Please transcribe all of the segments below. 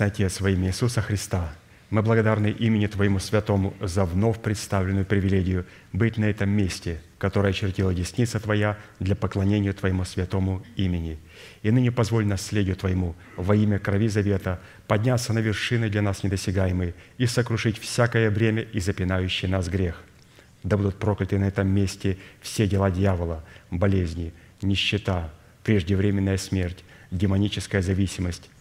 Во имя Иисуса Христа, мы благодарны имени Твоему Святому за вновь представленную привилегию быть на этом месте, которое очертила десница Твоя для поклонения Твоему святому имени. И ныне позволь наследию Твоему во имя крови завета подняться на вершины для нас недосягаемые и сокрушить всякое бремя и запинающий нас грех. Да будут прокляты на этом месте все дела дьявола, болезни, нищета, преждевременная смерть, демоническая зависимость,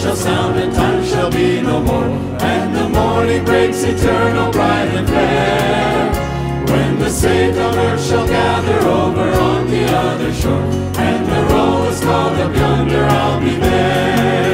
Shall sound and time shall be no more, and the morning breaks eternal, bright and fair. When the saved on earth shall gather over on the other shore, and the roll is called up yonder, I'll be there.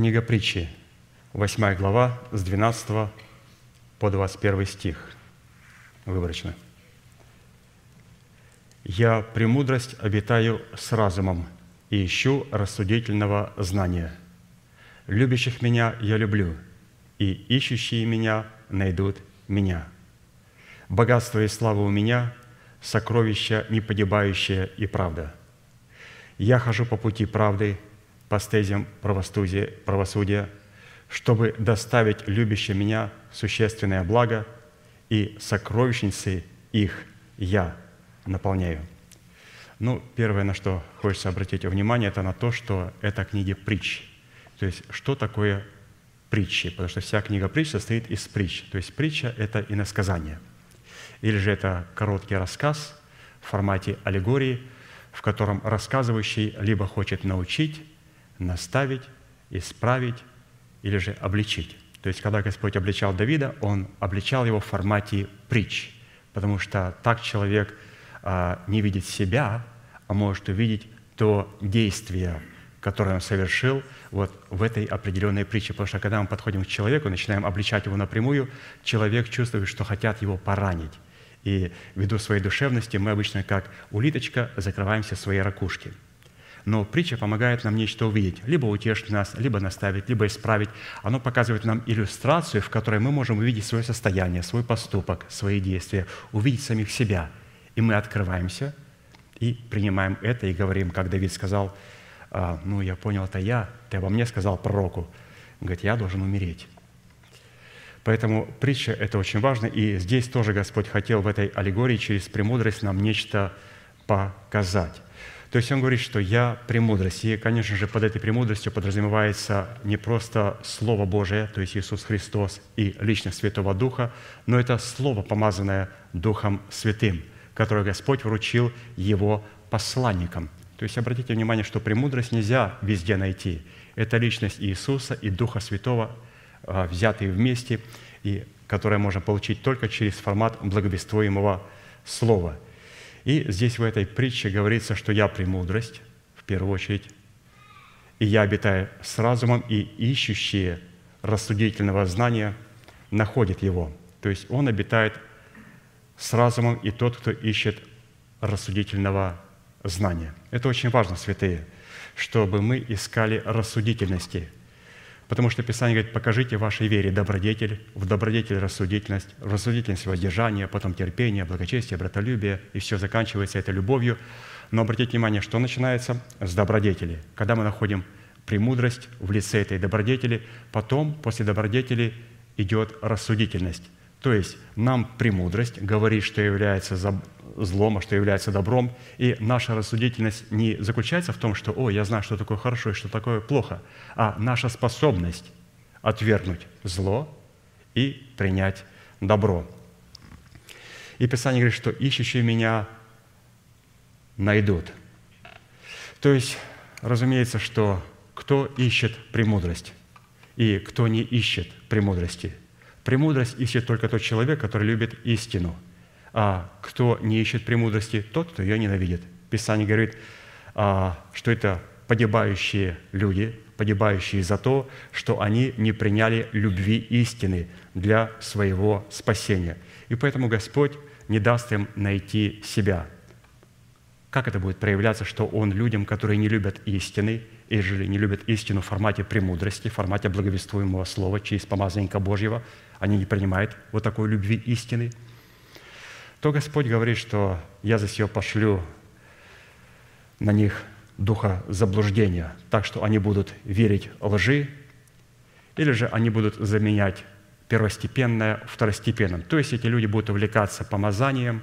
Книга притчи, 8 глава, с 12 по 21 стих. Выборочно. «Я премудрость обитаю с разумом и ищу рассудительного знания. Любящих меня я люблю, и ищущие меня найдут меня. Богатство и слава у меня, сокровища непогибающее и правда. Я хожу по пути правды, по стезям правосудия, правосудия, чтобы доставить любящим меня существенное благо, и сокровищницы их я наполняю». Ну, первое, на что хочется обратить внимание, это на то, что это книги притч. То есть, что такое притчи? Потому что вся книга притч состоит из притч. То есть, притча – это иносказание. Или же это короткий рассказ в формате аллегории, в котором рассказывающий либо хочет научить, наставить, исправить или же обличить. То есть, когда Господь обличал Давида, Он обличал его в формате притч, потому что так человек а, не видит себя, а может увидеть то действие, которое он совершил вот в этой определенной притче. Потому что когда мы подходим к человеку, начинаем обличать его напрямую, человек чувствует, что хотят его поранить. И ввиду своей душевности мы обычно, как улиточка, закрываемся в своей ракушке. Но притча помогает нам нечто увидеть, либо утешить нас, либо наставить, либо исправить. Оно показывает нам иллюстрацию, в которой мы можем увидеть свое состояние, свой поступок, свои действия, увидеть самих себя. И мы открываемся и принимаем это и говорим, как Давид сказал, «А, ну, я понял, это я, ты обо мне сказал пророку. Говорит, я должен умереть. Поэтому притча – это очень важно. И здесь тоже Господь хотел в этой аллегории через премудрость нам нечто показать. То есть Он говорит, что «я премудрость». И, конечно же, под этой премудростью подразумевается не просто Слово Божие, то есть Иисус Христос и личность Святого Духа, но это Слово, помазанное Духом Святым, которое Господь вручил Его посланникам. То есть обратите внимание, что премудрость нельзя везде найти. Это личность Иисуса и Духа Святого – а, взятые вместе, и которое можно получить только через формат благовествуемого слова. И здесь в этой притче говорится, что я премудрость, в первую очередь, и я обитаю с разумом, и ищущие рассудительного знания находят его. То есть он обитает с разумом и тот, кто ищет рассудительного знания. Это очень важно, святые, чтобы мы искали рассудительности – Потому что Писание говорит, покажите вашей вере добродетель, в добродетель рассудительность, в рассудительность воздержание, потом терпение, благочестие, братолюбие, и все заканчивается этой любовью. Но обратите внимание, что начинается с добродетели. Когда мы находим премудрость в лице этой добродетели, потом после добродетели идет рассудительность. То есть нам премудрость говорит, что является злом, а что является добром. И наша рассудительность не заключается в том, что «О, я знаю, что такое хорошо и что такое плохо», а наша способность отвергнуть зло и принять добро. И Писание говорит, что ищущие меня найдут. То есть, разумеется, что кто ищет премудрость и кто не ищет премудрости. Премудрость ищет только тот человек, который любит истину – а кто не ищет премудрости, тот, кто ее ненавидит. Писание говорит, а, что это погибающие люди, погибающие за то, что они не приняли любви истины для своего спасения. И поэтому Господь не даст им найти себя. Как это будет проявляться, что Он людям, которые не любят истины, и жили, не любят истину в формате премудрости, в формате благовествуемого слова через помазанника Божьего, они не принимают вот такой любви истины – то Господь говорит, что я за сие пошлю на них духа заблуждения, так что они будут верить лжи, или же они будут заменять первостепенное второстепенным. То есть эти люди будут увлекаться помазанием,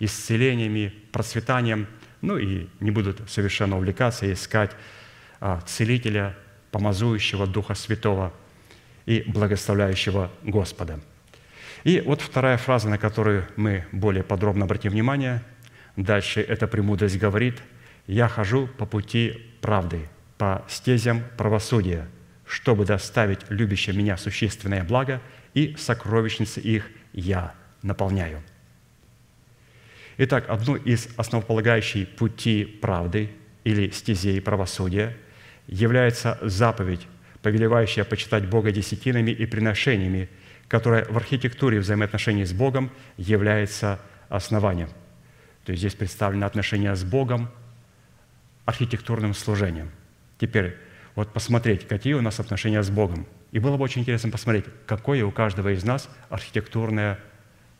исцелениями, процветанием, ну и не будут совершенно увлекаться и искать а, целителя, помазующего Духа Святого и благословляющего Господа – и вот вторая фраза, на которую мы более подробно обратим внимание. Дальше эта премудрость говорит, «Я хожу по пути правды, по стезям правосудия, чтобы доставить любящим меня существенное благо, и сокровищницы их я наполняю». Итак, одну из основополагающих пути правды или стезей правосудия является заповедь, повелевающая почитать Бога десятинами и приношениями – которое в архитектуре взаимоотношений с Богом является основанием. То есть здесь представлено отношение с Богом архитектурным служением. Теперь вот посмотреть, какие у нас отношения с Богом. И было бы очень интересно посмотреть, какое у каждого из нас архитектурное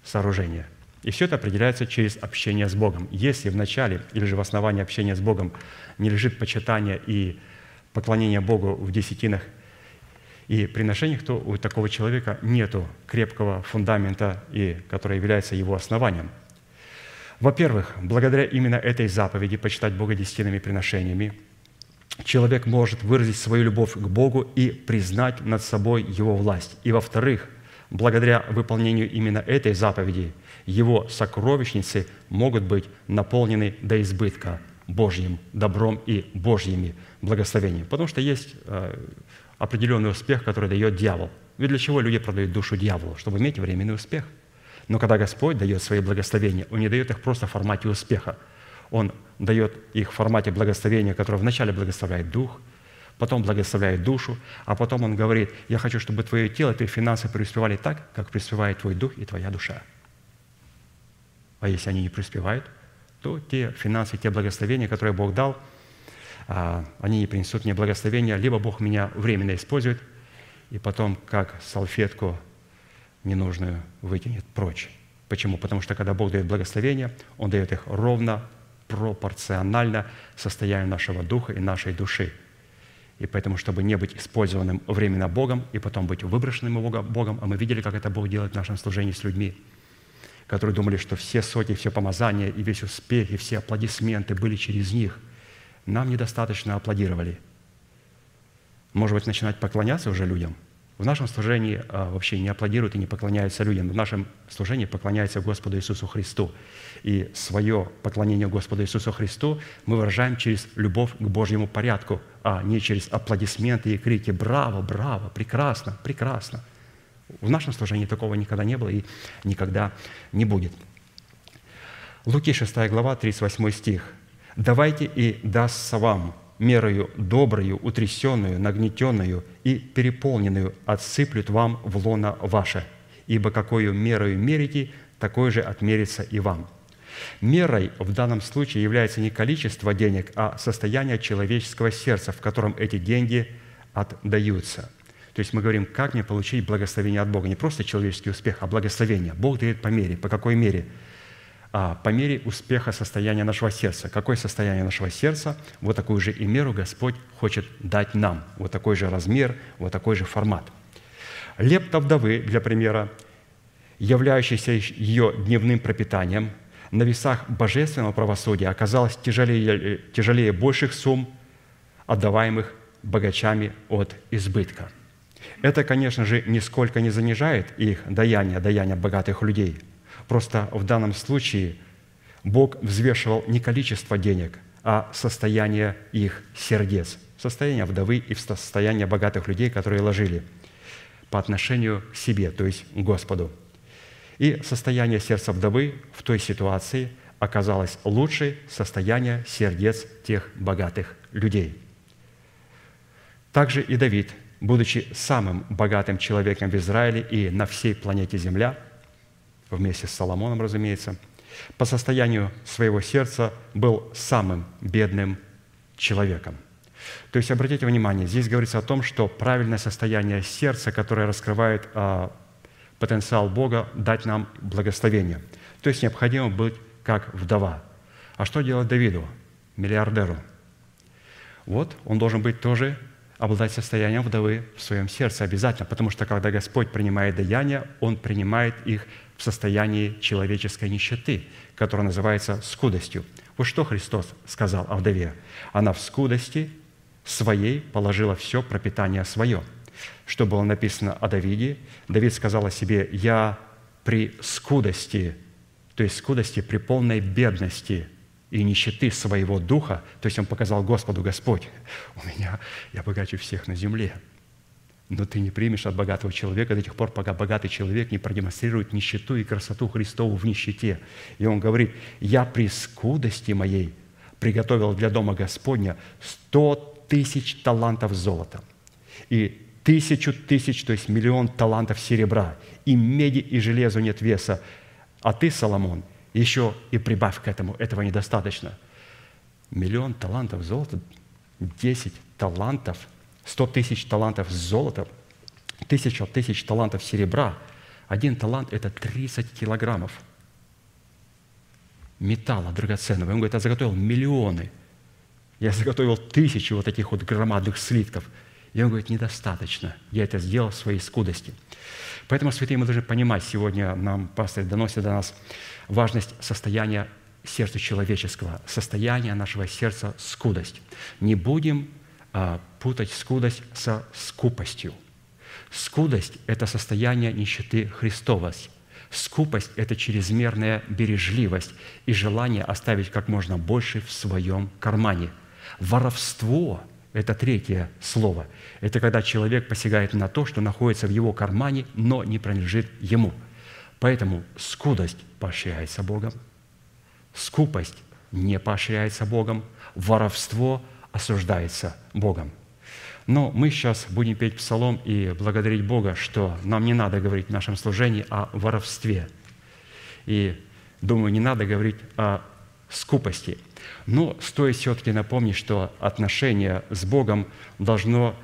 сооружение. И все это определяется через общение с Богом. Если в начале или же в основании общения с Богом не лежит почитание и поклонение Богу в десятинах и при ношениях, то у такого человека нет крепкого фундамента, и, который является его основанием. Во-первых, благодаря именно этой заповеди почитать Бога десятинными приношениями, человек может выразить свою любовь к Богу и признать над собой Его власть. И во-вторых, благодаря выполнению именно этой заповеди, его сокровищницы могут быть наполнены до избытка Божьим добром и Божьими благословениями. Потому что есть э, определенный успех, который дает дьявол. Ведь для чего люди продают душу дьяволу? Чтобы иметь временный успех. Но когда Господь дает свои благословения, Он не дает их просто в формате успеха. Он дает их в формате благословения, которое вначале благословляет дух, потом благословляет душу, а потом Он говорит, я хочу, чтобы твое тело, твои финансы преуспевали так, как преуспевает твой дух и твоя душа. А если они не преуспевают, то те финансы, те благословения, которые Бог дал, они не принесут мне благословения, либо Бог меня временно использует, и потом, как салфетку ненужную, выкинет прочь. Почему? Потому что когда Бог дает благословения, Он дает их ровно, пропорционально состоянию нашего духа и нашей души. И поэтому, чтобы не быть использованным временно Богом и потом быть выброшенным Богом, а мы видели, как это Бог делает в нашем служении с людьми, которые думали, что все соки, все помазания и весь успех, и все аплодисменты были через них. Нам недостаточно аплодировали. Может быть, начинать поклоняться уже людям – в нашем служении а, вообще не аплодируют и не поклоняются людям. В нашем служении поклоняются Господу Иисусу Христу. И свое поклонение Господу Иисусу Христу мы выражаем через любовь к Божьему порядку, а не через аплодисменты и крики «Браво! Браво! Прекрасно! Прекрасно!» В нашем служении такого никогда не было и никогда не будет. Луки 6 глава, 38 стих. «Давайте и дастся вам, мерою доброю, утрясенную, нагнетенную и переполненную отсыплют вам в лоно ваше, ибо какую мерою мерите, такой же отмерится и вам». Мерой в данном случае является не количество денег, а состояние человеческого сердца, в котором эти деньги отдаются. То есть мы говорим, как мне получить благословение от Бога. Не просто человеческий успех, а благословение. Бог дает по мере. По какой мере? А по мере успеха состояния нашего сердца. Какое состояние нашего сердца, вот такую же и меру Господь хочет дать нам. Вот такой же размер, вот такой же формат. Лепта вдовы, для примера, являющаяся ее дневным пропитанием, на весах божественного правосудия оказалась тяжелее, тяжелее больших сумм, отдаваемых богачами от избытка. Это, конечно же, нисколько не занижает их даяние, даяние богатых людей – Просто в данном случае Бог взвешивал не количество денег, а состояние их сердец, состояние вдовы и состояние богатых людей, которые ложили по отношению к себе, то есть к Господу. И состояние сердца вдовы в той ситуации оказалось лучше состояния сердец тех богатых людей. Также и Давид, будучи самым богатым человеком в Израиле и на всей планете Земля – вместе с Соломоном, разумеется, по состоянию своего сердца был самым бедным человеком. То есть, обратите внимание, здесь говорится о том, что правильное состояние сердца, которое раскрывает а, потенциал Бога, дать нам благословение. То есть, необходимо быть как вдова. А что делать Давиду, миллиардеру? Вот, он должен быть тоже обладать состоянием вдовы в своем сердце обязательно, потому что когда Господь принимает даяния, Он принимает их в состоянии человеческой нищеты, которая называется скудостью. Вот что Христос сказал о вдове. Она в скудости своей положила все пропитание свое. Что было написано о Давиде? Давид сказал о себе, «Я при скудости, то есть скудости при полной бедности и нищеты своего духа, то есть он показал Господу, Господь, у меня, я богаче всех на земле, но ты не примешь от богатого человека до тех пор, пока богатый человек не продемонстрирует нищету и красоту Христову в нищете. И он говорит, я при скудости моей приготовил для дома Господня сто тысяч талантов золота и тысячу тысяч, то есть миллион талантов серебра, и меди и железу нет веса. А ты, Соломон, еще и прибавь к этому, этого недостаточно. Миллион талантов золота, десять талантов – 100 тысяч талантов золота, тысяча тысяч талантов серебра. Один талант – это 30 килограммов металла драгоценного. Он говорит, я заготовил миллионы. Я заготовил тысячи вот таких вот громадных слитков. И он говорит, недостаточно. Я это сделал в своей скудости. Поэтому, святые, мы должны понимать, сегодня нам пастор доносит до нас важность состояния сердца человеческого, состояние нашего сердца – скудость. Не будем а, путать скудость со скупостью. Скудость – это состояние нищеты Христовой. Скупость – это чрезмерная бережливость и желание оставить как можно больше в своем кармане. Воровство – это третье слово. Это когда человек посягает на то, что находится в его кармане, но не принадлежит ему. Поэтому скудость поощряется Богом, скупость не поощряется Богом, воровство – осуждается Богом. Но мы сейчас будем петь псалом и благодарить Бога, что нам не надо говорить в нашем служении о воровстве. И Думаю, не надо говорить о скупости. Но стоит все-таки напомнить, что отношение с Богом должно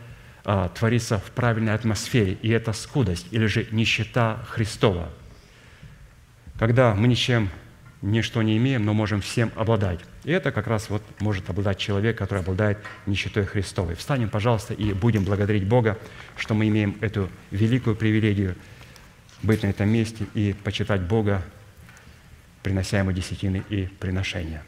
а, твориться в правильной атмосфере, и это скудость или же нищета Христова. Когда мы ничем ничто не имеем, но можем всем обладать. И это как раз вот может обладать человек, который обладает нищетой Христовой. Встанем, пожалуйста, и будем благодарить Бога, что мы имеем эту великую привилегию быть на этом месте и почитать Бога, принося Ему десятины и приношения.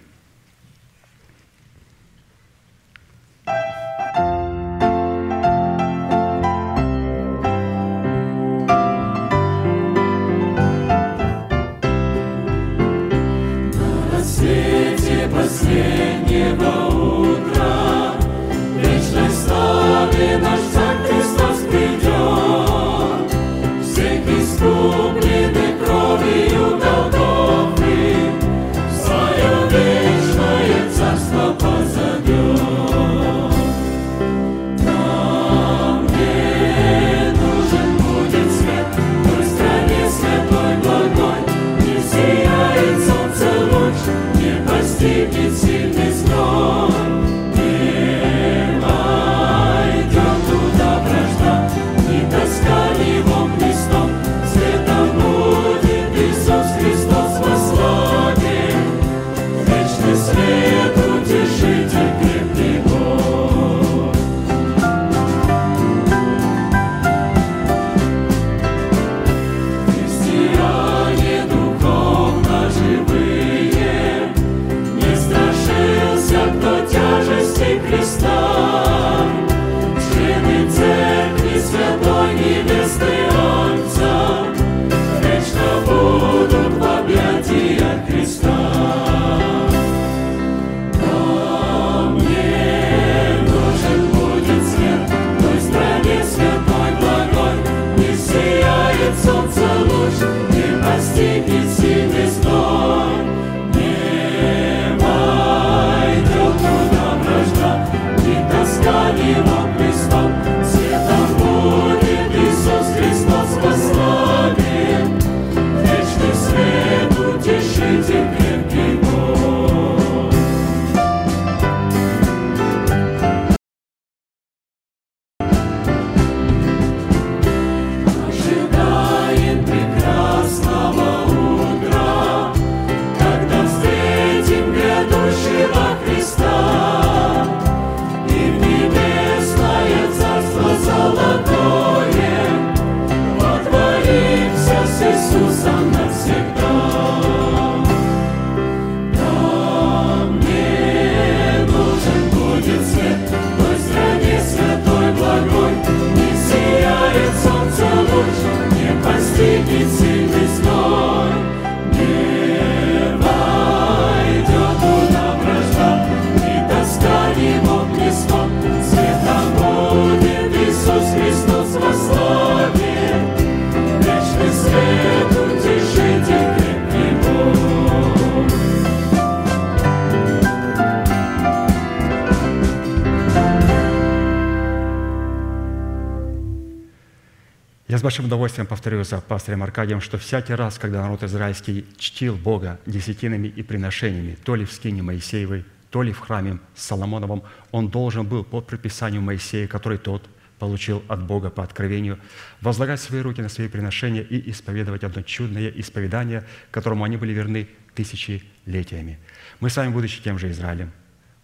Я с большим удовольствием повторю за пастырем Аркадием, что всякий раз, когда народ израильский чтил Бога десятинами и приношениями, то ли в скине Моисеевой, то ли в храме Соломоновом, он должен был по предписанию Моисея, который тот получил от Бога по откровению, возлагать свои руки на свои приношения и исповедовать одно чудное исповедание, которому они были верны тысячелетиями. Мы с вами, будучи тем же Израилем,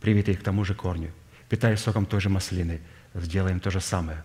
привитые к тому же корню, питаясь соком той же маслины, сделаем то же самое.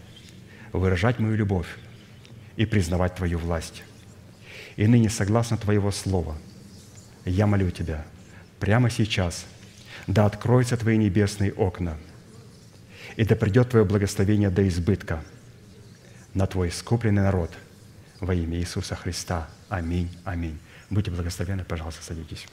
выражать мою любовь и признавать Твою власть. И ныне, согласно Твоего Слова, я молю Тебя прямо сейчас, да откроются Твои небесные окна, и да придет Твое благословение до избытка на Твой искупленный народ во имя Иисуса Христа. Аминь, аминь. Будьте благословенны, пожалуйста, садитесь.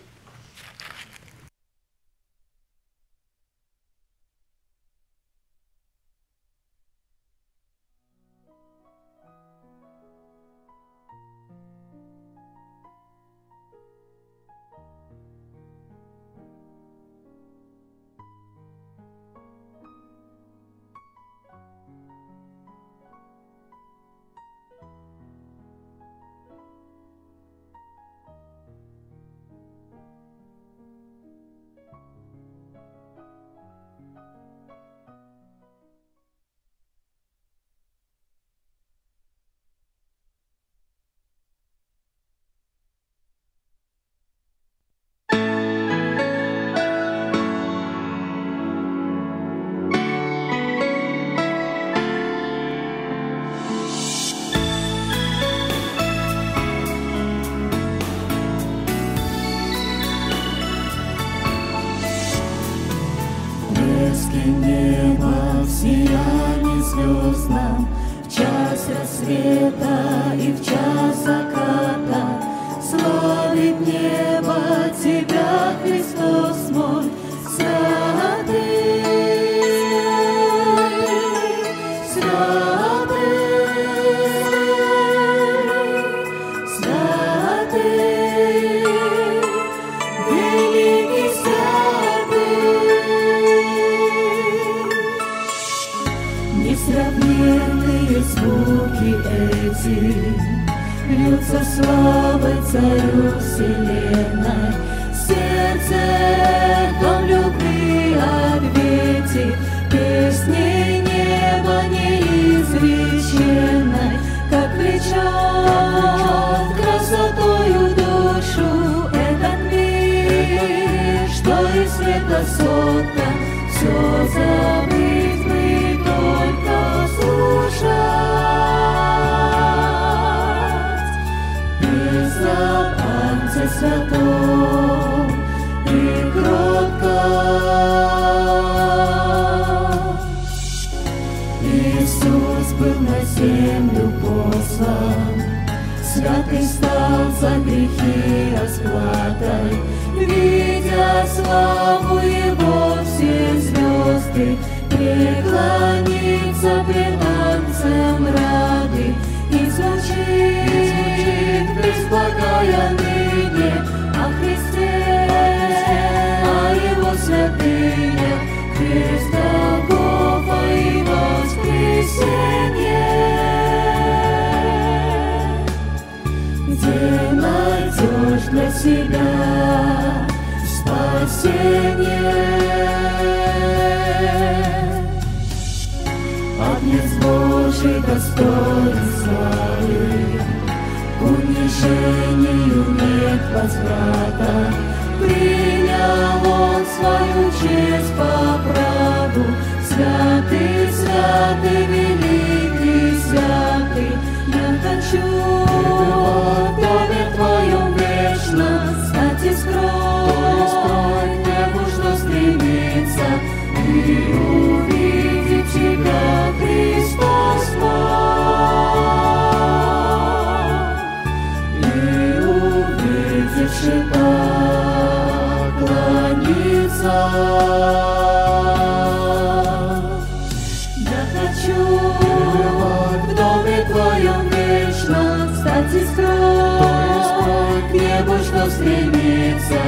Что стремится,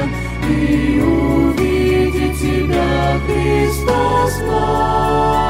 и увидеть Тебя, Христос мой.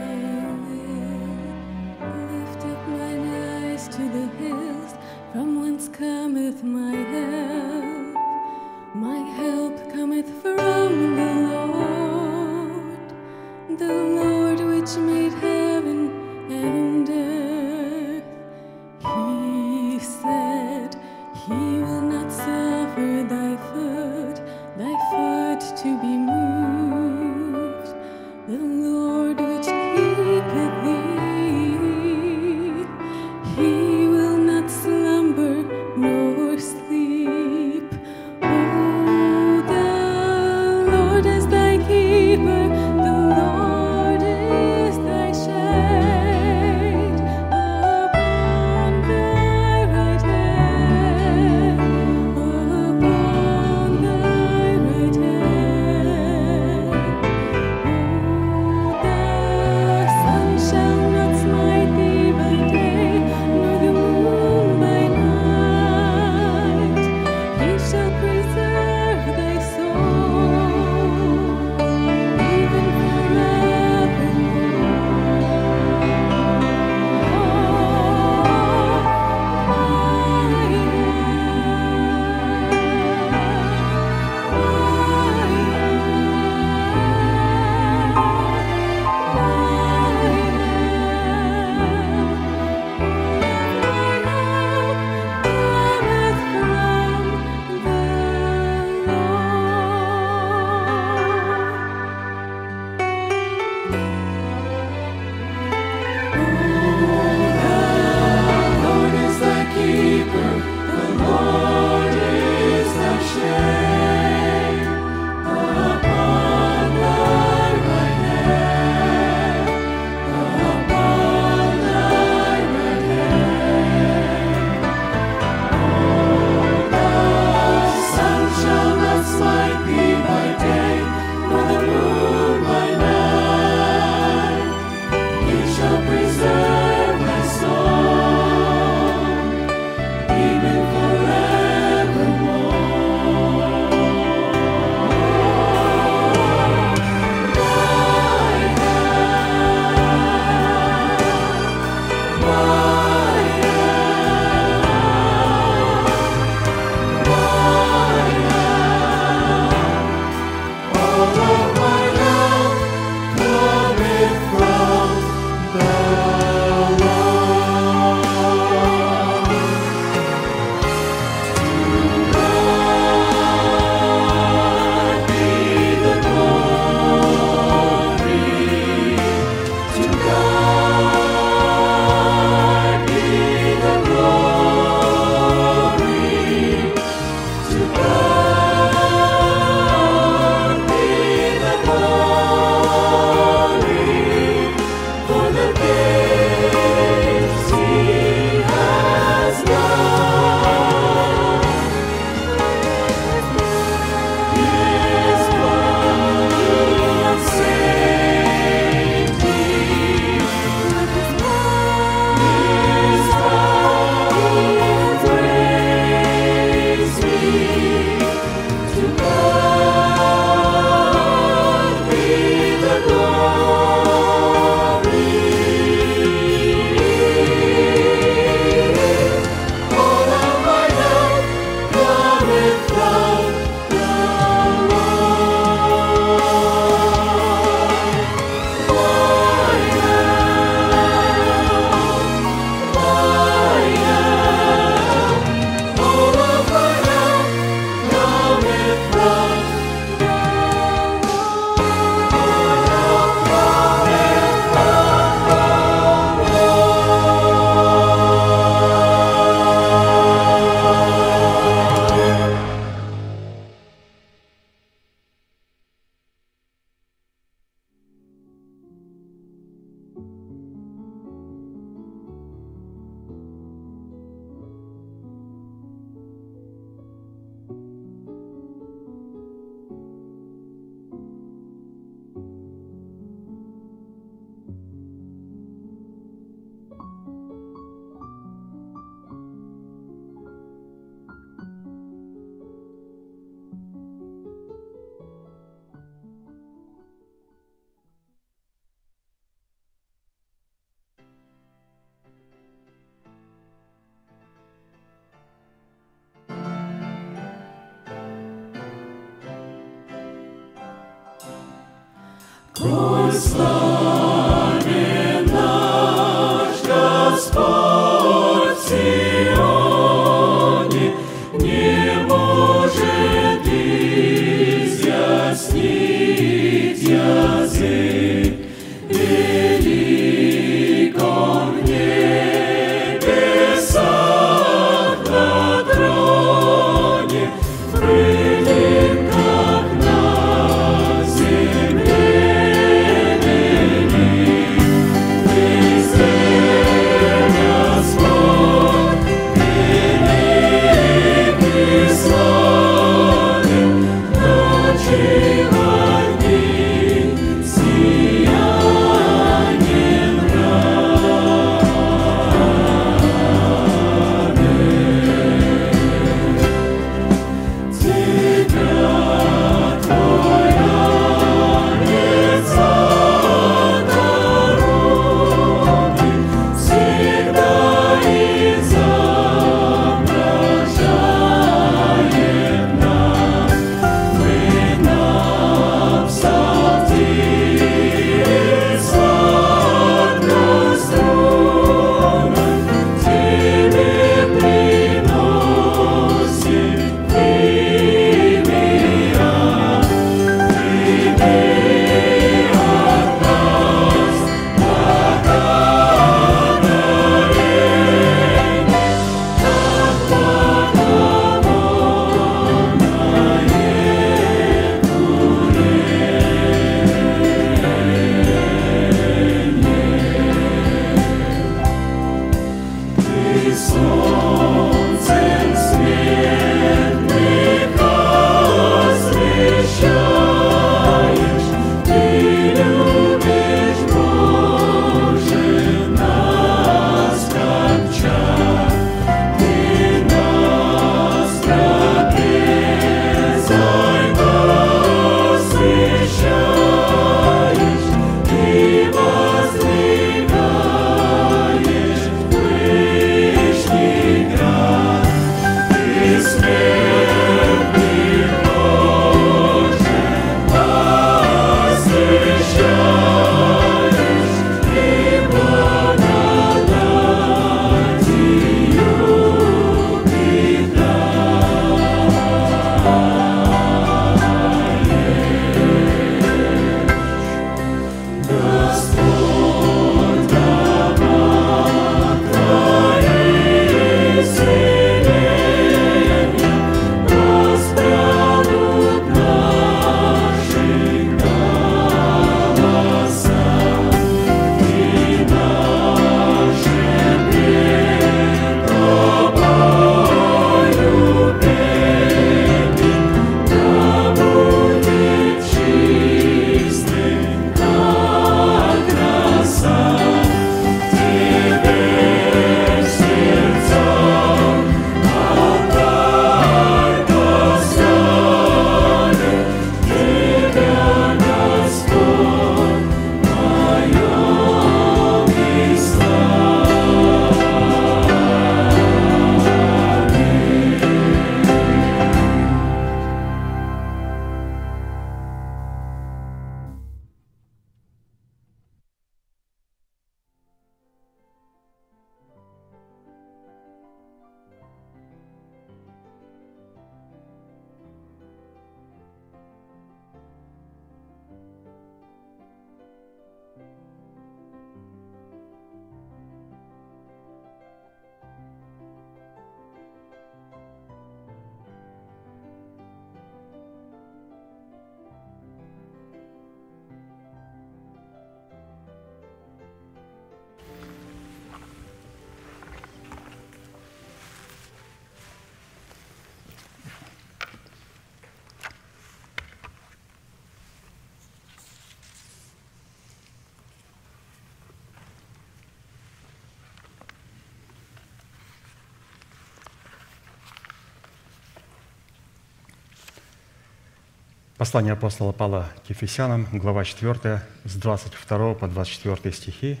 Послание апостола Павла к Ефесянам, глава 4, с 22 по 24 стихи.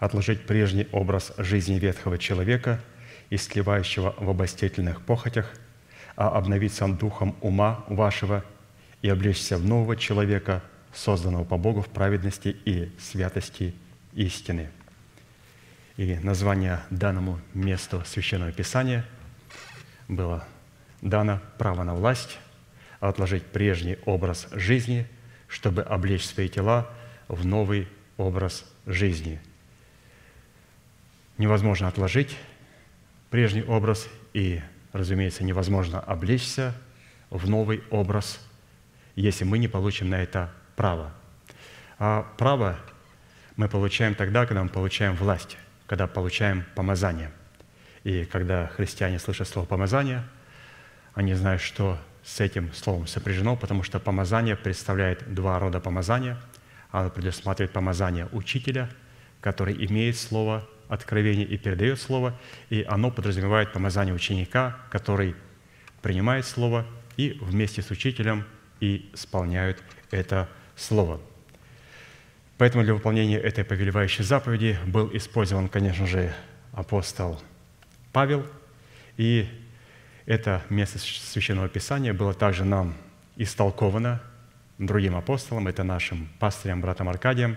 «Отложить прежний образ жизни ветхого человека, истлевающего в обостительных похотях, а обновиться духом ума вашего и облечься в нового человека, созданного по Богу в праведности и святости истины. И название данному месту Священного Писания было дано право на власть отложить прежний образ жизни, чтобы облечь свои тела в новый образ жизни. Невозможно отложить прежний образ и, разумеется, невозможно облечься в новый образ, если мы не получим на это право. А право мы получаем тогда, когда мы получаем власть, когда получаем помазание. И когда христиане слышат слово «помазание», они знают, что с этим словом сопряжено, потому что помазание представляет два рода помазания. Оно предусматривает помазание учителя, который имеет слово откровение и передает слово, и оно подразумевает помазание ученика, который принимает слово и вместе с учителем и исполняют это слово. Поэтому для выполнения этой повелевающей заповеди был использован, конечно же, апостол Павел, и это место Священного Писания было также нам истолковано другим апостолом, это нашим пастырем, братом Аркадием,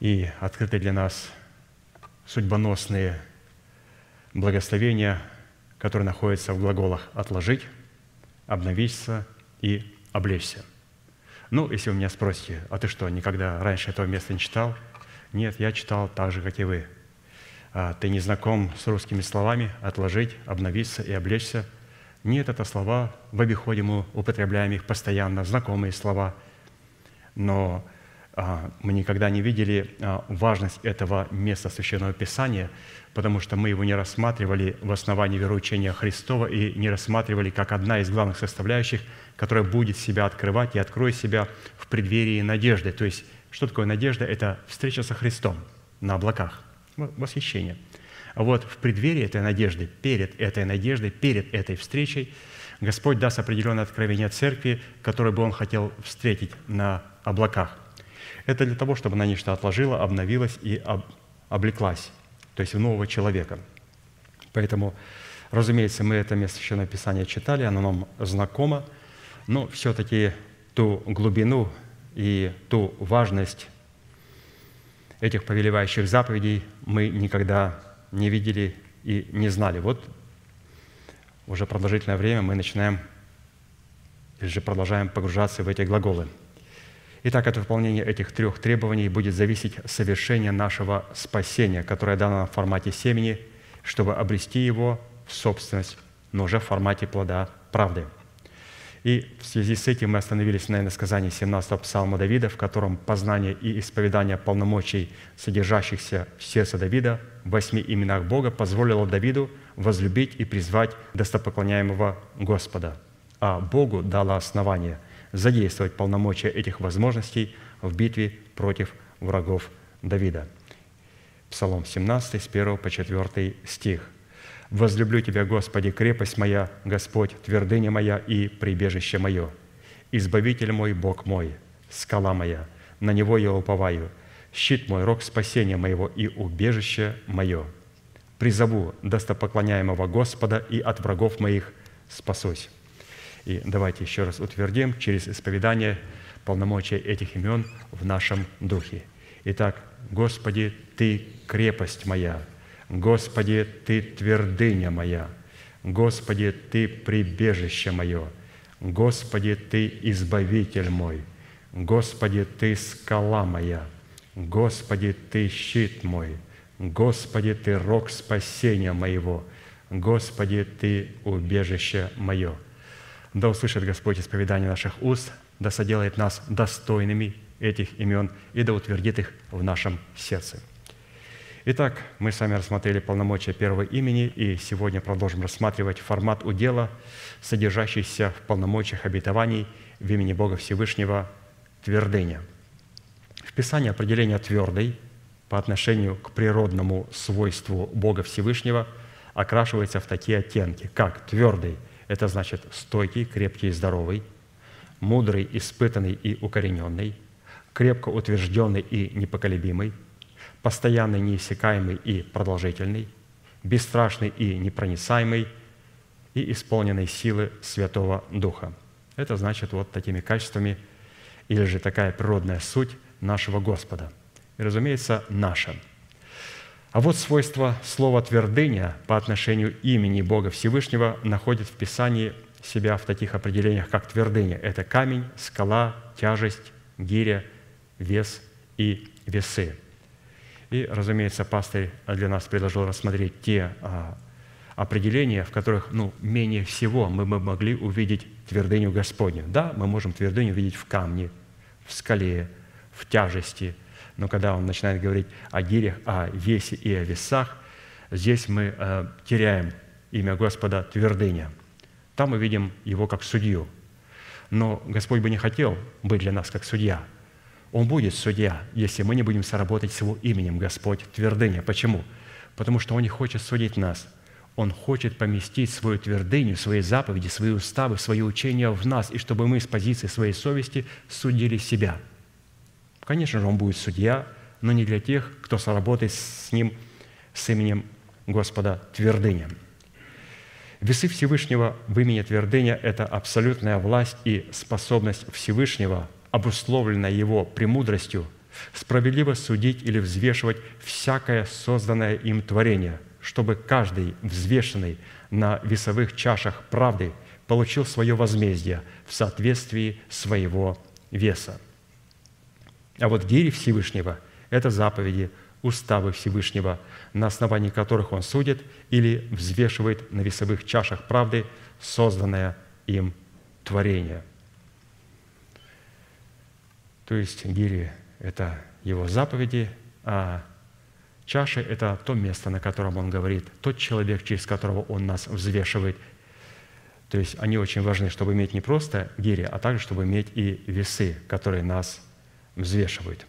и открыты для нас судьбоносные благословения, которые находятся в глаголах «отложить», «обновиться» и «облечься». Ну, если вы меня спросите, а ты что, никогда раньше этого места не читал? Нет, я читал так же, как и вы. А ты не знаком с русскими словами «отложить», «обновиться» и «облечься»? Нет, это слова в обиходе мы употребляем их постоянно, знакомые слова. Но а, мы никогда не видели а, важность этого места Священного Писания, потому что мы его не рассматривали в основании вероучения Христова и не рассматривали как одна из главных составляющих, которая будет себя открывать и откроет себя в преддверии надежды. То есть, что такое надежда? Это встреча со Христом на облаках, восхищение. Вот в преддверии этой надежды, перед этой надеждой, перед этой встречей, Господь даст определенное откровение церкви, которое бы Он хотел встретить на облаках. Это для того, чтобы она нечто отложила, обновилась и облеклась, то есть в нового человека. Поэтому, разумеется, мы это место Священного Писания читали, оно нам знакомо, но все-таки ту глубину и ту важность этих повелевающих заповедей мы никогда не видели и не знали. Вот уже продолжительное время мы начинаем или же продолжаем погружаться в эти глаголы – Итак, от выполнения этих трех требований будет зависеть совершение нашего спасения, которое дано в формате семени, чтобы обрести его в собственность, но уже в формате плода правды. И в связи с этим мы остановились на иносказании 17-го псалма Давида, в котором познание и исповедание полномочий, содержащихся в сердце Давида, в восьми именах Бога, позволило Давиду возлюбить и призвать достопоклоняемого Господа. А Богу дало основание – задействовать полномочия этих возможностей в битве против врагов Давида. Псалом 17, с 1 по 4 стих. «Возлюблю Тебя, Господи, крепость моя, Господь, твердыня моя и прибежище мое, Избавитель мой, Бог мой, скала моя, на Него я уповаю, щит мой, рог спасения моего и убежище мое. Призову достопоклоняемого Господа и от врагов моих спасусь». И давайте еще раз утвердим через исповедание полномочия этих имен в нашем духе. Итак, Господи, Ты крепость моя, Господи, Ты твердыня моя, Господи, Ты прибежище мое, Господи, Ты избавитель мой, Господи, Ты скала моя, Господи, Ты щит мой, Господи, Ты рог спасения моего, Господи, Ты убежище мое». Да услышит Господь исповедание наших уст, да соделает нас достойными этих имен и да утвердит их в нашем сердце. Итак, мы с вами рассмотрели полномочия первого имени, и сегодня продолжим рассматривать формат удела, содержащийся в полномочиях обетований в имени Бога Всевышнего твердыня. В Писании определение «твердый» по отношению к природному свойству Бога Всевышнего окрашивается в такие оттенки, как твердый – это значит стойкий, крепкий и здоровый, мудрый, испытанный и укорененный, крепко утвержденный и непоколебимый, постоянный, неиссякаемый и продолжительный, бесстрашный и непроницаемый и исполненный силы Святого Духа. Это значит, вот такими качествами или же такая природная суть нашего Господа. И, разумеется, наша. А вот свойство слова «твердыня» по отношению имени Бога Всевышнего находит в Писании себя в таких определениях, как твердыня. Это камень, скала, тяжесть, гиря, вес и весы. И, разумеется, пастырь для нас предложил рассмотреть те а, определения, в которых ну, менее всего мы бы могли увидеть твердыню Господню. Да, мы можем твердыню видеть в камне, в скале, в тяжести, но когда он начинает говорить о гирях, о весе и о весах, здесь мы э, теряем имя Господа твердыня. Там мы видим его как судью. Но Господь бы не хотел быть для нас как судья. Он будет судья, если мы не будем соработать с его именем Господь твердыня. Почему? Потому что Он не хочет судить нас – он хочет поместить свою твердыню, свои заповеди, свои уставы, свои учения в нас, и чтобы мы с позиции своей совести судили себя. Конечно же, Он будет судья, но не для тех, кто соработает с Ним, с именем Господа твердыня. Весы Всевышнего в имени твердыня – это абсолютная власть и способность Всевышнего, обусловленная Его премудростью, справедливо судить или взвешивать всякое созданное им творение – чтобы каждый взвешенный на весовых чашах правды получил свое возмездие в соответствии своего веса. А вот гири Всевышнего – это заповеди, уставы Всевышнего, на основании которых Он судит или взвешивает на весовых чашах правды созданное им творение. То есть гири – это Его заповеди, а Чаша – это то место, на котором Он говорит, тот человек, через которого Он нас взвешивает. То есть они очень важны, чтобы иметь не просто гири, а также, чтобы иметь и весы, которые нас взвешивают.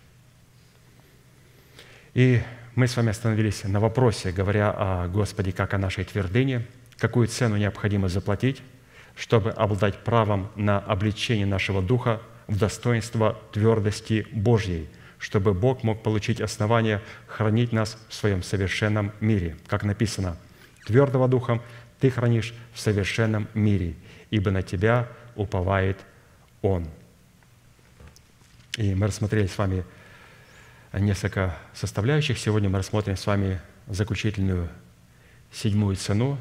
И мы с вами остановились на вопросе, говоря о Господе как о нашей твердыне, какую цену необходимо заплатить, чтобы обладать правом на обличение нашего духа в достоинство твердости Божьей – чтобы Бог мог получить основание хранить нас в своем совершенном мире. Как написано, «Твердого духом ты хранишь в совершенном мире, ибо на тебя уповает Он». И мы рассмотрели с вами несколько составляющих. Сегодня мы рассмотрим с вами заключительную седьмую цену,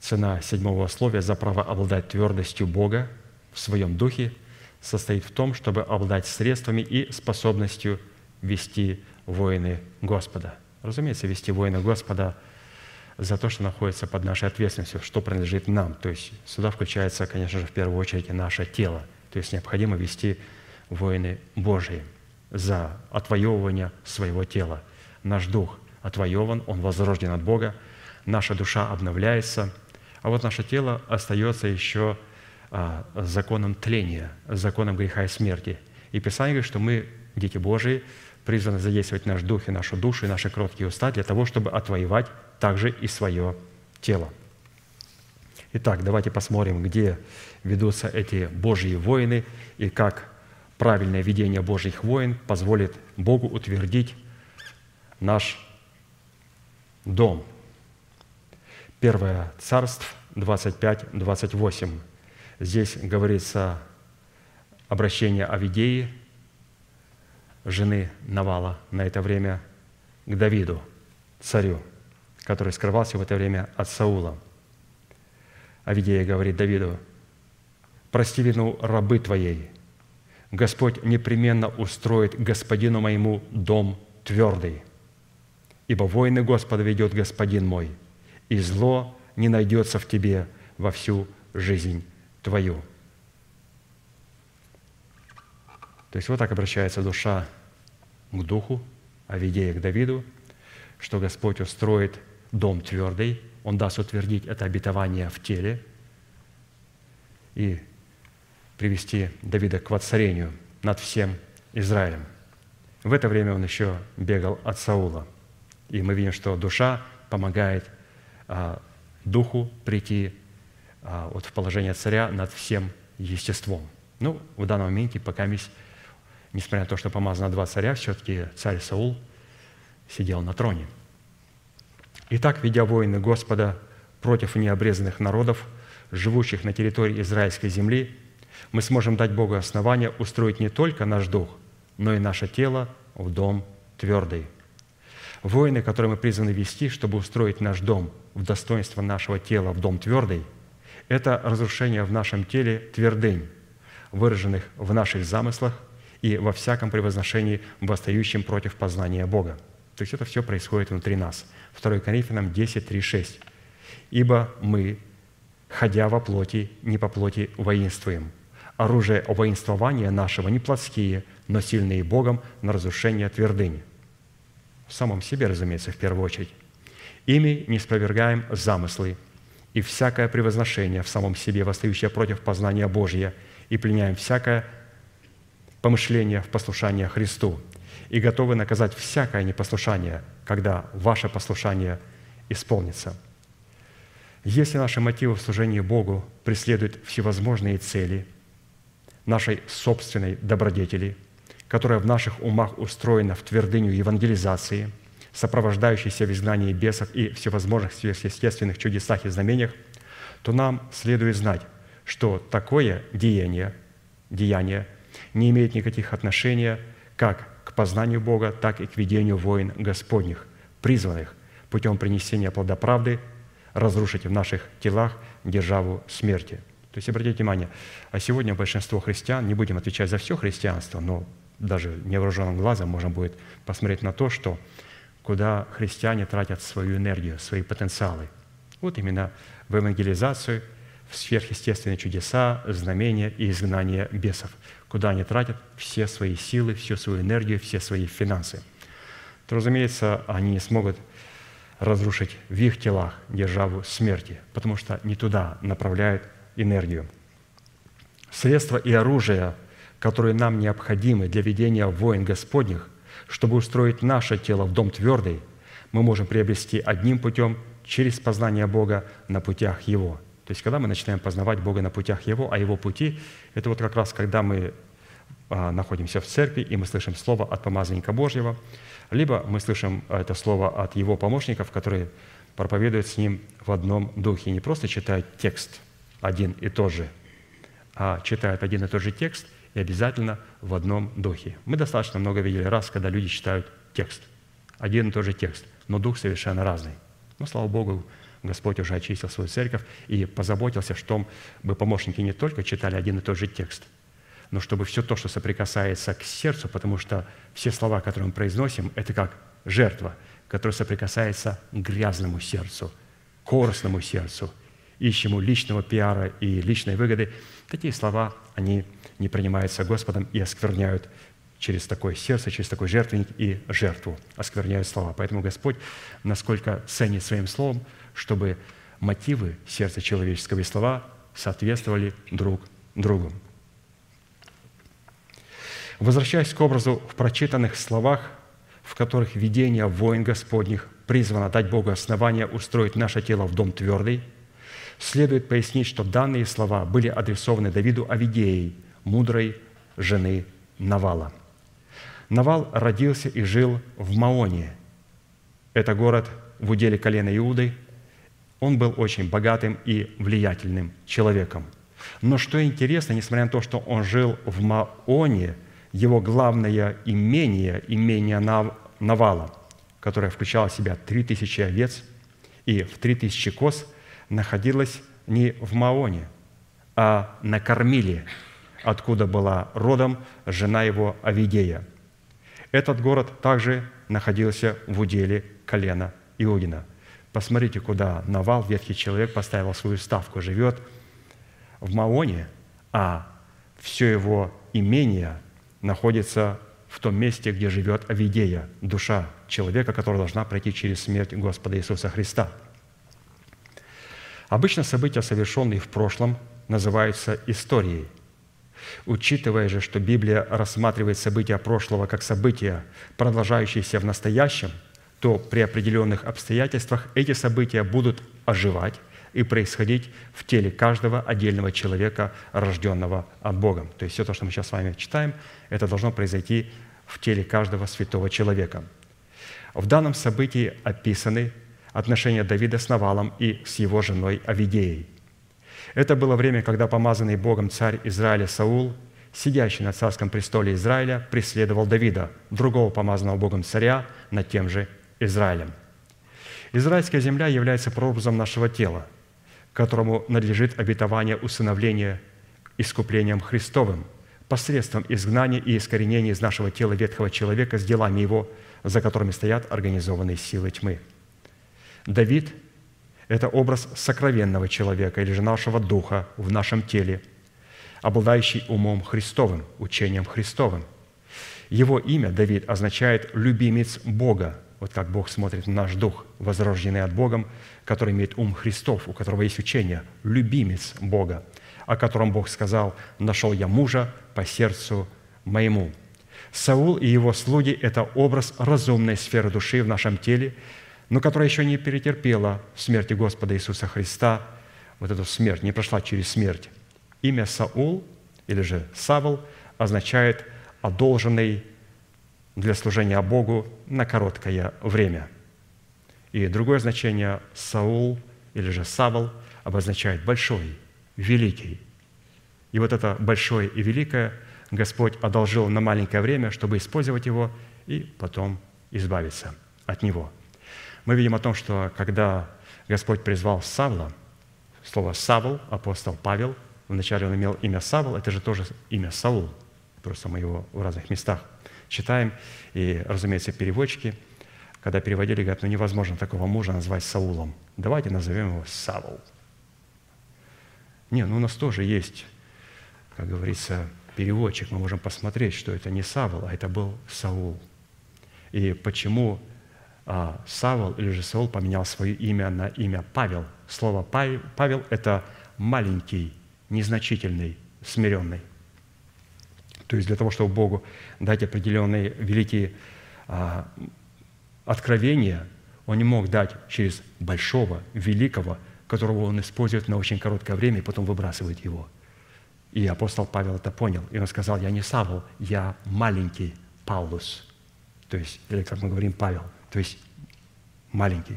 цена седьмого условия за право обладать твердостью Бога в своем духе – состоит в том, чтобы обладать средствами и способностью вести воины Господа. Разумеется, вести воины Господа за то, что находится под нашей ответственностью, что принадлежит нам. То есть сюда включается, конечно же, в первую очередь наше тело. То есть необходимо вести воины Божьи за отвоевывание своего тела. Наш дух отвоеван, он возрожден от Бога, наша душа обновляется, а вот наше тело остается еще законом тления, законом греха и смерти. И Писание говорит, что мы, дети Божии, призваны задействовать наш дух и нашу душу, и наши кроткие уста для того, чтобы отвоевать также и свое тело. Итак, давайте посмотрим, где ведутся эти Божьи воины и как правильное ведение Божьих войн позволит Богу утвердить наш дом. Первое Царств 25-28. Здесь говорится обращение Авидеи, жены Навала на это время, к Давиду, царю, который скрывался в это время от Саула. Авидея говорит Давиду, «Прости вину рабы твоей, Господь непременно устроит господину моему дом твердый, ибо воины Господа ведет господин мой, и зло не найдется в тебе во всю жизнь твою». То есть вот так обращается душа к духу, а видея к Давиду, что Господь устроит дом твердый, Он даст утвердить это обетование в теле и привести Давида к воцарению над всем Израилем. В это время он еще бегал от Саула. И мы видим, что душа помогает а, духу прийти вот в положение царя над всем естеством. Ну, в данном моменте, пока, несмотря на то, что помазано два царя, все-таки царь Саул сидел на троне. Итак, ведя войны Господа против необрезанных народов, живущих на территории израильской земли, мы сможем дать Богу основание устроить не только наш дух, но и наше тело в дом твердый. Воины, которые мы призваны вести, чтобы устроить наш дом в достоинство нашего тела в дом твердый, это разрушение в нашем теле твердынь, выраженных в наших замыслах и во всяком превозношении, восстающем против познания Бога. То есть это все происходит внутри нас. 2 Коринфянам 10, 3, 6. «Ибо мы, ходя во плоти, не по плоти воинствуем. Оружие воинствования нашего не плотские, но сильные Богом на разрушение твердынь». В самом себе, разумеется, в первую очередь. «Ими не спровергаем замыслы, и всякое превозношение в самом себе, восстающее против познания Божия, и пленяем всякое помышление в послушание Христу, и готовы наказать всякое непослушание, когда ваше послушание исполнится. Если наши мотивы в служении Богу преследуют всевозможные цели нашей собственной добродетели, которая в наших умах устроена в твердыню евангелизации, сопровождающейся в изгнании бесов и всевозможных сверхъестественных чудесах и знамениях, то нам следует знать, что такое деяние, деяние не имеет никаких отношения как к познанию Бога, так и к ведению войн Господних, призванных путем принесения плода правды разрушить в наших телах державу смерти. То есть, обратите внимание, а сегодня большинство христиан, не будем отвечать за все христианство, но даже невооруженным глазом можно будет посмотреть на то, что куда христиане тратят свою энергию, свои потенциалы. Вот именно в евангелизацию, в сверхъестественные чудеса, знамения и изгнание бесов, куда они тратят все свои силы, всю свою энергию, все свои финансы. То, разумеется, они не смогут разрушить в их телах державу смерти, потому что не туда направляют энергию. Средства и оружие, которые нам необходимы для ведения войн Господних, чтобы устроить наше тело в дом твердый, мы можем приобрести одним путем через познание Бога на путях Его. То есть, когда мы начинаем познавать Бога на путях Его, а Его пути – это вот как раз, когда мы а, находимся в церкви, и мы слышим слово от помазанника Божьего, либо мы слышим это слово от его помощников, которые проповедуют с ним в одном духе, не просто читают текст один и тот же, а читают один и тот же текст и обязательно в одном духе. Мы достаточно много видели раз, когда люди читают текст, один и тот же текст, но дух совершенно разный. Но, слава Богу, Господь уже очистил свою церковь и позаботился, чтобы помощники не только читали один и тот же текст – но чтобы все то, что соприкасается к сердцу, потому что все слова, которые мы произносим, это как жертва, которая соприкасается к грязному сердцу, коростному сердцу, ищему личного пиара и личной выгоды, такие слова, они не принимаются Господом и оскверняют через такое сердце, через такой жертвенник и жертву, оскверняют слова. Поэтому Господь насколько ценит своим словом, чтобы мотивы сердца человеческого и слова соответствовали друг другу. Возвращаясь к образу в прочитанных словах, в которых видение войн Господних призвано дать Богу основание устроить наше тело в дом твердый, следует пояснить, что данные слова были адресованы Давиду Авидеей, мудрой жены Навала. Навал родился и жил в Маоне. Это город в уделе колена Иуды. Он был очень богатым и влиятельным человеком. Но что интересно, несмотря на то, что он жил в Маоне – его главное имение, имение Навала, которое включало в себя три тысячи овец и в три тысячи коз, находилось не в Маоне, а на Кормиле, откуда была родом жена его Авидея. Этот город также находился в уделе колена Иудина. Посмотрите, куда Навал, ветхий человек, поставил свою ставку. Живет в Маоне, а все его имение находится в том месте, где живет Авидея, душа человека, которая должна пройти через смерть Господа Иисуса Христа. Обычно события, совершенные в прошлом, называются историей. Учитывая же, что Библия рассматривает события прошлого как события, продолжающиеся в настоящем, то при определенных обстоятельствах эти события будут оживать и происходить в теле каждого отдельного человека, рожденного от Бога. То есть все то, что мы сейчас с вами читаем, это должно произойти в теле каждого святого человека. В данном событии описаны отношения Давида с Навалом и с его женой Авидеей. Это было время, когда помазанный Богом царь Израиля Саул, сидящий на царском престоле Израиля, преследовал Давида, другого помазанного Богом царя, над тем же Израилем. Израильская земля является прообразом нашего тела, которому надлежит обетование усыновления искуплением Христовым, посредством изгнания и искоренения из нашего тела ветхого человека с делами его, за которыми стоят организованные силы тьмы. Давид – это образ сокровенного человека или же нашего духа в нашем теле, обладающий умом Христовым, учением Христовым. Его имя, Давид, означает «любимец Бога», вот как Бог смотрит на наш дух, возрожденный от Богом, который имеет ум Христов, у которого есть учение, любимец Бога, о котором Бог сказал, «Нашел я мужа по сердцу моему». Саул и его слуги – это образ разумной сферы души в нашем теле, но которая еще не перетерпела смерти Господа Иисуса Христа, вот эту смерть, не прошла через смерть. Имя Саул, или же Савл, означает «одолженный для служения Богу на короткое время». И другое значение Саул, или же Савл, обозначает «большой», «великий». И вот это большое и великое Господь одолжил на маленькое время, чтобы использовать его и потом избавиться от него. Мы видим о том, что когда Господь призвал Савла, слово «Савл», апостол Павел, вначале он имел имя Савл, это же тоже имя Саул, просто мы его в разных местах читаем. И, разумеется, переводчики, когда переводили, говорят, ну невозможно такого мужа назвать Саулом. Давайте назовем его Савл. Не, ну у нас тоже есть, как говорится, переводчик. Мы можем посмотреть, что это не Савл, а это был Саул. И почему а, Савл или же Саул поменял свое имя на имя Павел. Слово Павел – это маленький, незначительный, смиренный. То есть для того, чтобы Богу дать определенные великие а, откровения, Он не мог дать через большого, великого, которого Он использует на очень короткое время и потом выбрасывает его. И апостол Павел это понял. И он сказал, я не Савл, я маленький Паулус. То есть, или как мы говорим, Павел. То есть маленький.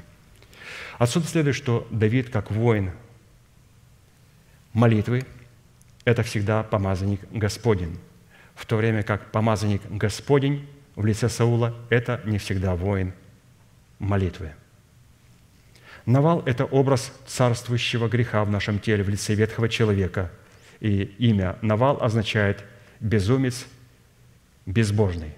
Отсюда следует, что Давид, как воин молитвы, это всегда помазанник Господень в то время как помазанник Господень в лице Саула – это не всегда воин молитвы. Навал – это образ царствующего греха в нашем теле в лице ветхого человека. И имя Навал означает «безумец», «безбожный».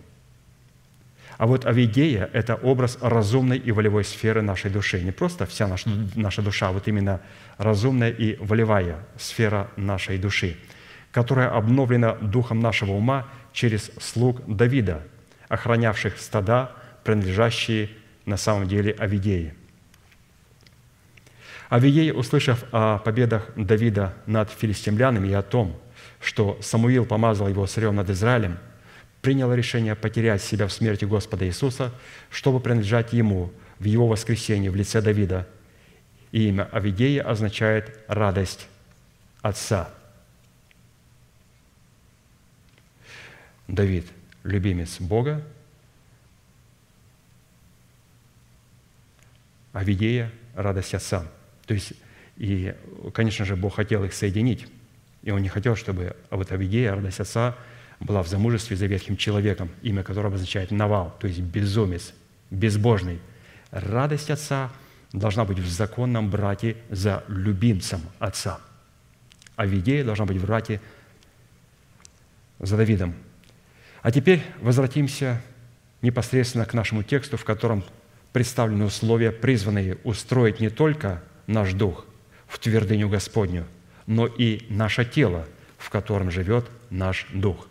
А вот Авидея – это образ разумной и волевой сферы нашей души. Не просто вся наша, наша душа, а вот именно разумная и волевая сфера нашей души – которая обновлена духом нашего ума через слуг Давида, охранявших стада, принадлежащие на самом деле Авидеи. Авидей, услышав о победах Давида над филистимлянами и о том, что Самуил помазал его царем над Израилем, принял решение потерять себя в смерти Господа Иисуса, чтобы принадлежать Ему в Его воскресении в лице Давида. И имя Авидея означает «радость Отца». Давид – любимец Бога, а Видея – радость Отца. То есть, и, конечно же, Бог хотел их соединить, и Он не хотел, чтобы вот Авидея, радость Отца, была в замужестве за ветхим человеком, имя которого означает «навал», то есть безумец, безбожный. Радость Отца должна быть в законном брате за любимцем Отца. А Видея должна быть в брате за Давидом, а теперь возвратимся непосредственно к нашему тексту, в котором представлены условия, призванные устроить не только наш дух в твердыню Господню, но и наше тело, в котором живет наш дух.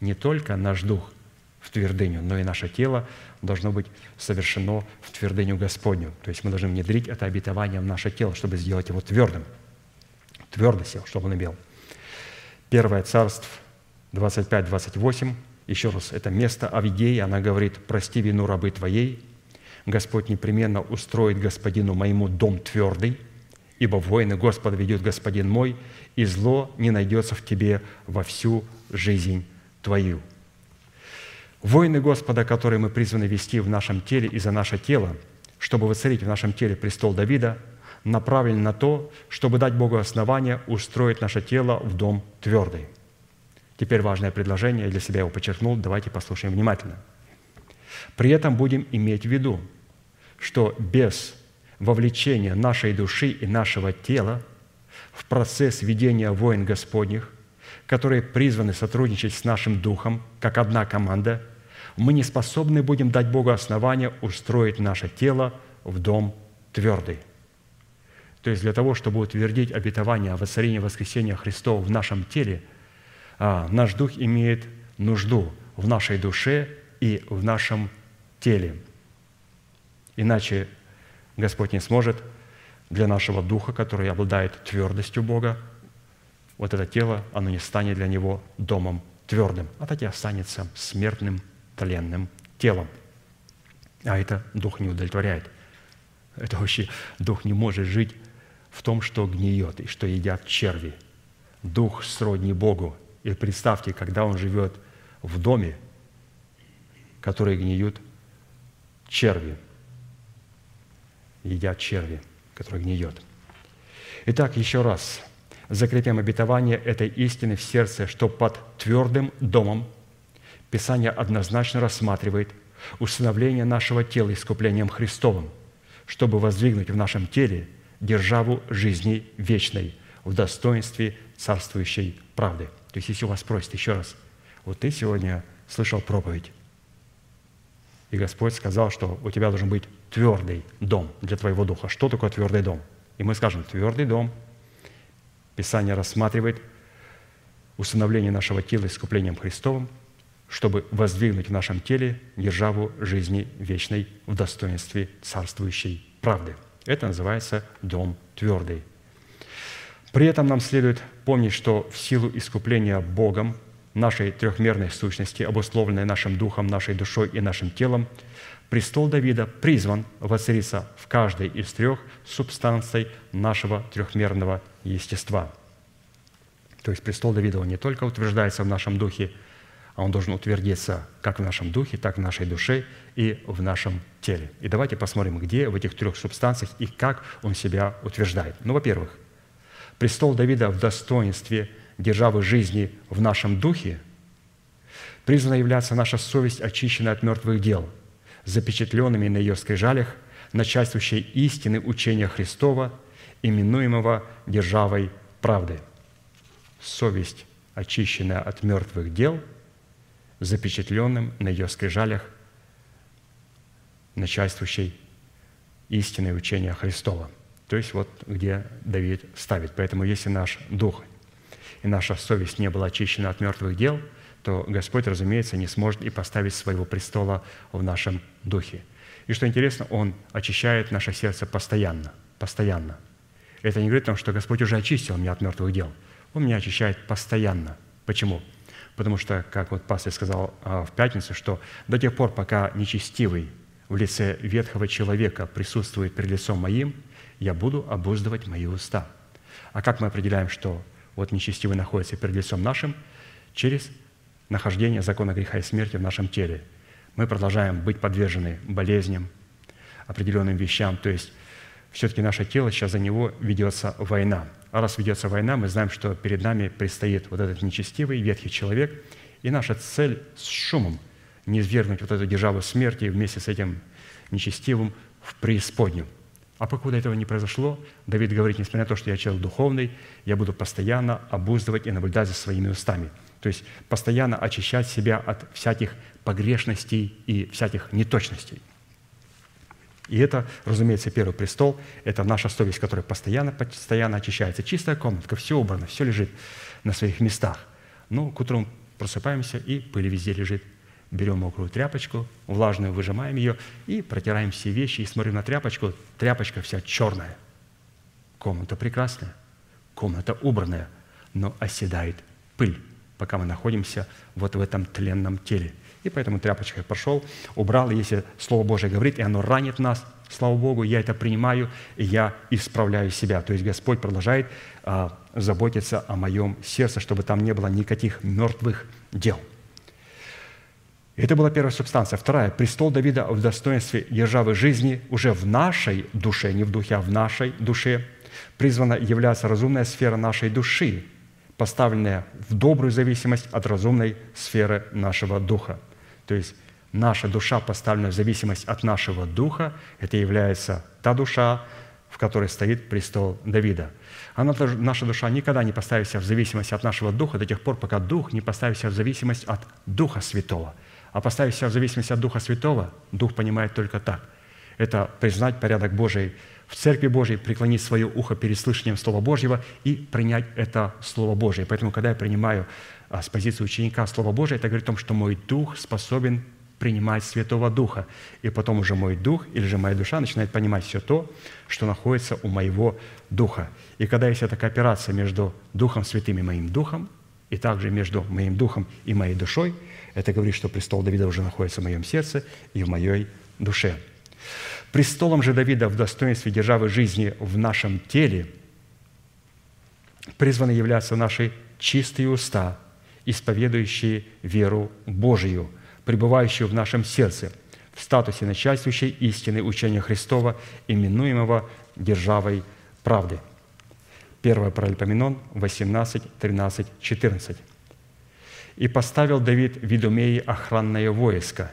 Не только наш дух в твердыню, но и наше тело должно быть совершено в твердыню Господню. То есть мы должны внедрить это обетование в наше тело, чтобы сделать его твердым. Твердость, чтобы он имел. Первое царство 25-28 еще раз, это место Авидеи, она говорит, «Прости вину рабы твоей, Господь непременно устроит господину моему дом твердый, ибо воины Господа ведет господин мой, и зло не найдется в тебе во всю жизнь твою». Воины Господа, которые мы призваны вести в нашем теле и за наше тело, чтобы воцарить в нашем теле престол Давида, направлены на то, чтобы дать Богу основание устроить наше тело в дом твердый. Теперь важное предложение, я для себя его подчеркнул, давайте послушаем внимательно. При этом будем иметь в виду, что без вовлечения нашей души и нашего тела в процесс ведения войн Господних, которые призваны сотрудничать с нашим духом, как одна команда, мы не способны будем дать Богу основания устроить наше тело в дом твердый. То есть для того, чтобы утвердить обетование о воцарении воскресения Христова в нашем теле, а, наш дух имеет нужду в нашей душе и в нашем теле. Иначе Господь не сможет для нашего духа, который обладает твердостью Бога, вот это тело, оно не станет для него домом твердым, а таки останется смертным, тленным телом. А это дух не удовлетворяет. Это вообще дух не может жить в том, что гниет и что едят черви. Дух сродни Богу. И представьте, когда он живет в доме, который гниют черви, едят черви, которые гниет. Итак, еще раз закрепим обетование этой истины в сердце, что под твердым домом Писание однозначно рассматривает установление нашего тела искуплением Христовым, чтобы воздвигнуть в нашем теле державу жизни вечной в достоинстве царствующей правды. То есть, если у вас спросят еще раз, вот ты сегодня слышал проповедь, и Господь сказал, что у тебя должен быть твердый дом для твоего духа. Что такое твердый дом? И мы скажем, твердый дом. Писание рассматривает установление нашего тела искуплением Христовым, чтобы воздвигнуть в нашем теле державу жизни вечной в достоинстве царствующей правды. Это называется дом твердый. При этом нам следует помнить, что в силу искупления Богом нашей трехмерной сущности, обусловленной нашим духом, нашей душой и нашим телом, престол Давида призван воцариться в каждой из трех субстанций нашего трехмерного естества. То есть престол Давида, он не только утверждается в нашем духе, а он должен утвердиться как в нашем духе, так в нашей душе и в нашем теле. И давайте посмотрим, где в этих трех субстанциях и как он себя утверждает. Ну, во-первых, престол Давида в достоинстве державы жизни в нашем духе, призвана являться наша совесть, очищенная от мертвых дел, запечатленными на ее скрижалях, начальствующей истины учения Христова, именуемого державой правды. Совесть, очищенная от мертвых дел, запечатленным на ее скрижалях, начальствующей истины учения Христова. То есть вот где Давид ставит. Поэтому если наш дух и наша совесть не была очищена от мертвых дел, то Господь, разумеется, не сможет и поставить своего престола в нашем духе. И что интересно, Он очищает наше сердце постоянно, постоянно. Это не говорит о том, что Господь уже очистил меня от мертвых дел. Он меня очищает постоянно. Почему? Потому что, как вот пастор сказал а, в пятницу, что до тех пор, пока нечестивый в лице ветхого человека присутствует перед лицом моим, я буду обуздывать мои уста. А как мы определяем, что вот нечестивый находится перед лицом нашим через нахождение закона греха и смерти в нашем теле. Мы продолжаем быть подвержены болезням, определенным вещам. То есть все-таки наше тело, сейчас за него ведется война. А раз ведется война, мы знаем, что перед нами предстоит вот этот нечестивый, ветхий человек, и наша цель с шумом не извергнуть вот эту державу смерти вместе с этим нечестивым в преисподнюю. А покуда этого не произошло, Давид говорит, несмотря на то, что я человек духовный, я буду постоянно обуздывать и наблюдать за своими устами. То есть постоянно очищать себя от всяких погрешностей и всяких неточностей. И это, разумеется, первый престол, это наша совесть, которая постоянно, постоянно очищается. Чистая комнатка, все убрано, все лежит на своих местах. Но к утру просыпаемся, и пыль везде лежит – берем мокрую тряпочку, влажную, выжимаем ее и протираем все вещи, и смотрим на тряпочку, тряпочка вся черная. Комната прекрасная, комната убранная, но оседает пыль, пока мы находимся вот в этом тленном теле. И поэтому тряпочкой пошел, убрал, если Слово Божие говорит, и оно ранит нас, слава Богу, я это принимаю, и я исправляю себя. То есть Господь продолжает а, заботиться о моем сердце, чтобы там не было никаких мертвых дел – Это была первая субстанция. Вторая. Престол Давида в достоинстве державы жизни уже в нашей душе, не в духе, а в нашей душе, призвана являться разумная сфера нашей души, поставленная в добрую зависимость от разумной сферы нашего духа. То есть наша душа, поставленная в зависимость от нашего духа, это является та душа, в которой стоит престол Давида. Она, наша душа никогда не поставит себя в зависимость от нашего духа до тех пор, пока дух не поставит себя в зависимость от Духа Святого. А поставить себя в зависимость от Духа Святого, Дух понимает только так. Это признать порядок Божий в Церкви Божьей, преклонить свое ухо перед слышанием Слова Божьего и принять это Слово Божье. Поэтому, когда я принимаю а, с позиции ученика Слово Божие, это говорит о том, что мой дух способен принимать Святого Духа. И потом уже мой дух или же моя душа начинает понимать все то, что находится у моего духа. И когда есть эта кооперация между Духом Святым и моим духом, и также между моим духом и моей душой, это говорит, что престол Давида уже находится в моем сердце и в моей душе. Престолом же Давида в достоинстве державы жизни в нашем теле призваны являться наши чистые уста, исповедующие веру Божию, пребывающую в нашем сердце, в статусе начальствующей истины учения Христова, именуемого державой правды. 1 Паралипоменон 18, 13, 14. «И поставил Давид в Идумее охранное войско,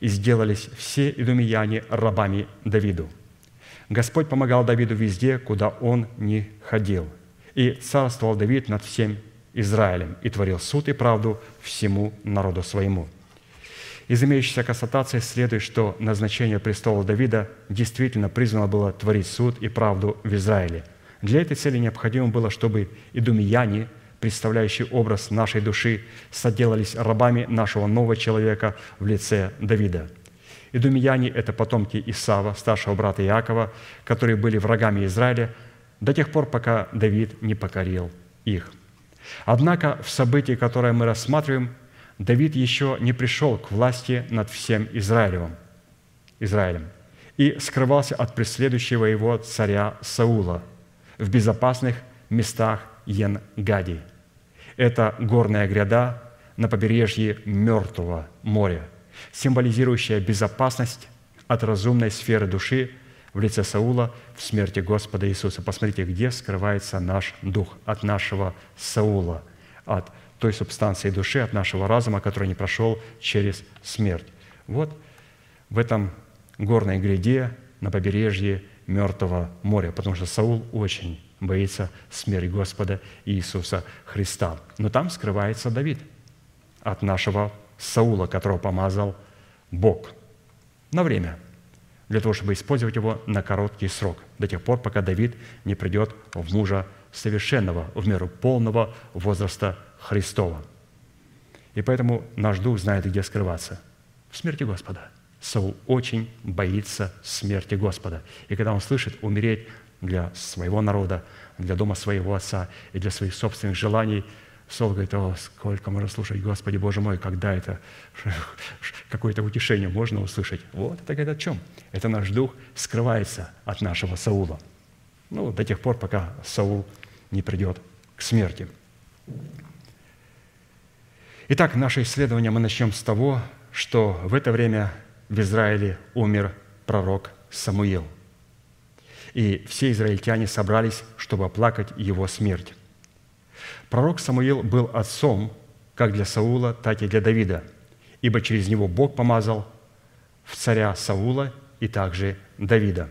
и сделались все идумеяне рабами Давиду. Господь помогал Давиду везде, куда он не ходил. И царствовал Давид над всем Израилем, и творил суд и правду всему народу своему». Из имеющейся констатации следует, что назначение престола Давида действительно призвано было творить суд и правду в Израиле. Для этой цели необходимо было, чтобы идумияне, представляющие образ нашей души, соделались рабами нашего нового человека в лице Давида. Идумияне – это потомки Исава, старшего брата Иакова, которые были врагами Израиля до тех пор, пока Давид не покорил их. Однако в событии, которое мы рассматриваем, Давид еще не пришел к власти над всем Израилем, Израилем и скрывался от преследующего его царя Саула в безопасных местах Ен-Гади. Это горная гряда на побережье Мертвого моря, символизирующая безопасность от разумной сферы души в лице Саула в смерти Господа Иисуса. Посмотрите, где скрывается наш дух от нашего Саула, от той субстанции души, от нашего разума, который не прошел через смерть. Вот в этом горной гряде на побережье Мертвого моря, потому что Саул очень боится смерти Господа Иисуса Христа. Но там скрывается Давид от нашего Саула, которого помазал Бог на время, для того, чтобы использовать его на короткий срок, до тех пор, пока Давид не придет в мужа совершенного, в меру полного возраста Христова. И поэтому наш дух знает, где скрываться. В смерти Господа. Саул очень боится смерти Господа. И когда он слышит умереть для своего народа, для дома своего отца и для своих собственных желаний, Саул говорит, о, сколько можно слушать, Господи, Боже мой, когда это, какое-то утешение можно услышать. Вот это говорит о чем? Это наш дух скрывается от нашего Саула. Ну, до тех пор, пока Саул не придет к смерти. Итак, наше исследование мы начнем с того, что в это время в Израиле умер пророк Самуил. И все израильтяне собрались, чтобы оплакать его смерть. Пророк Самуил был отцом как для Саула, так и для Давида, ибо через него Бог помазал в царя Саула и также Давида.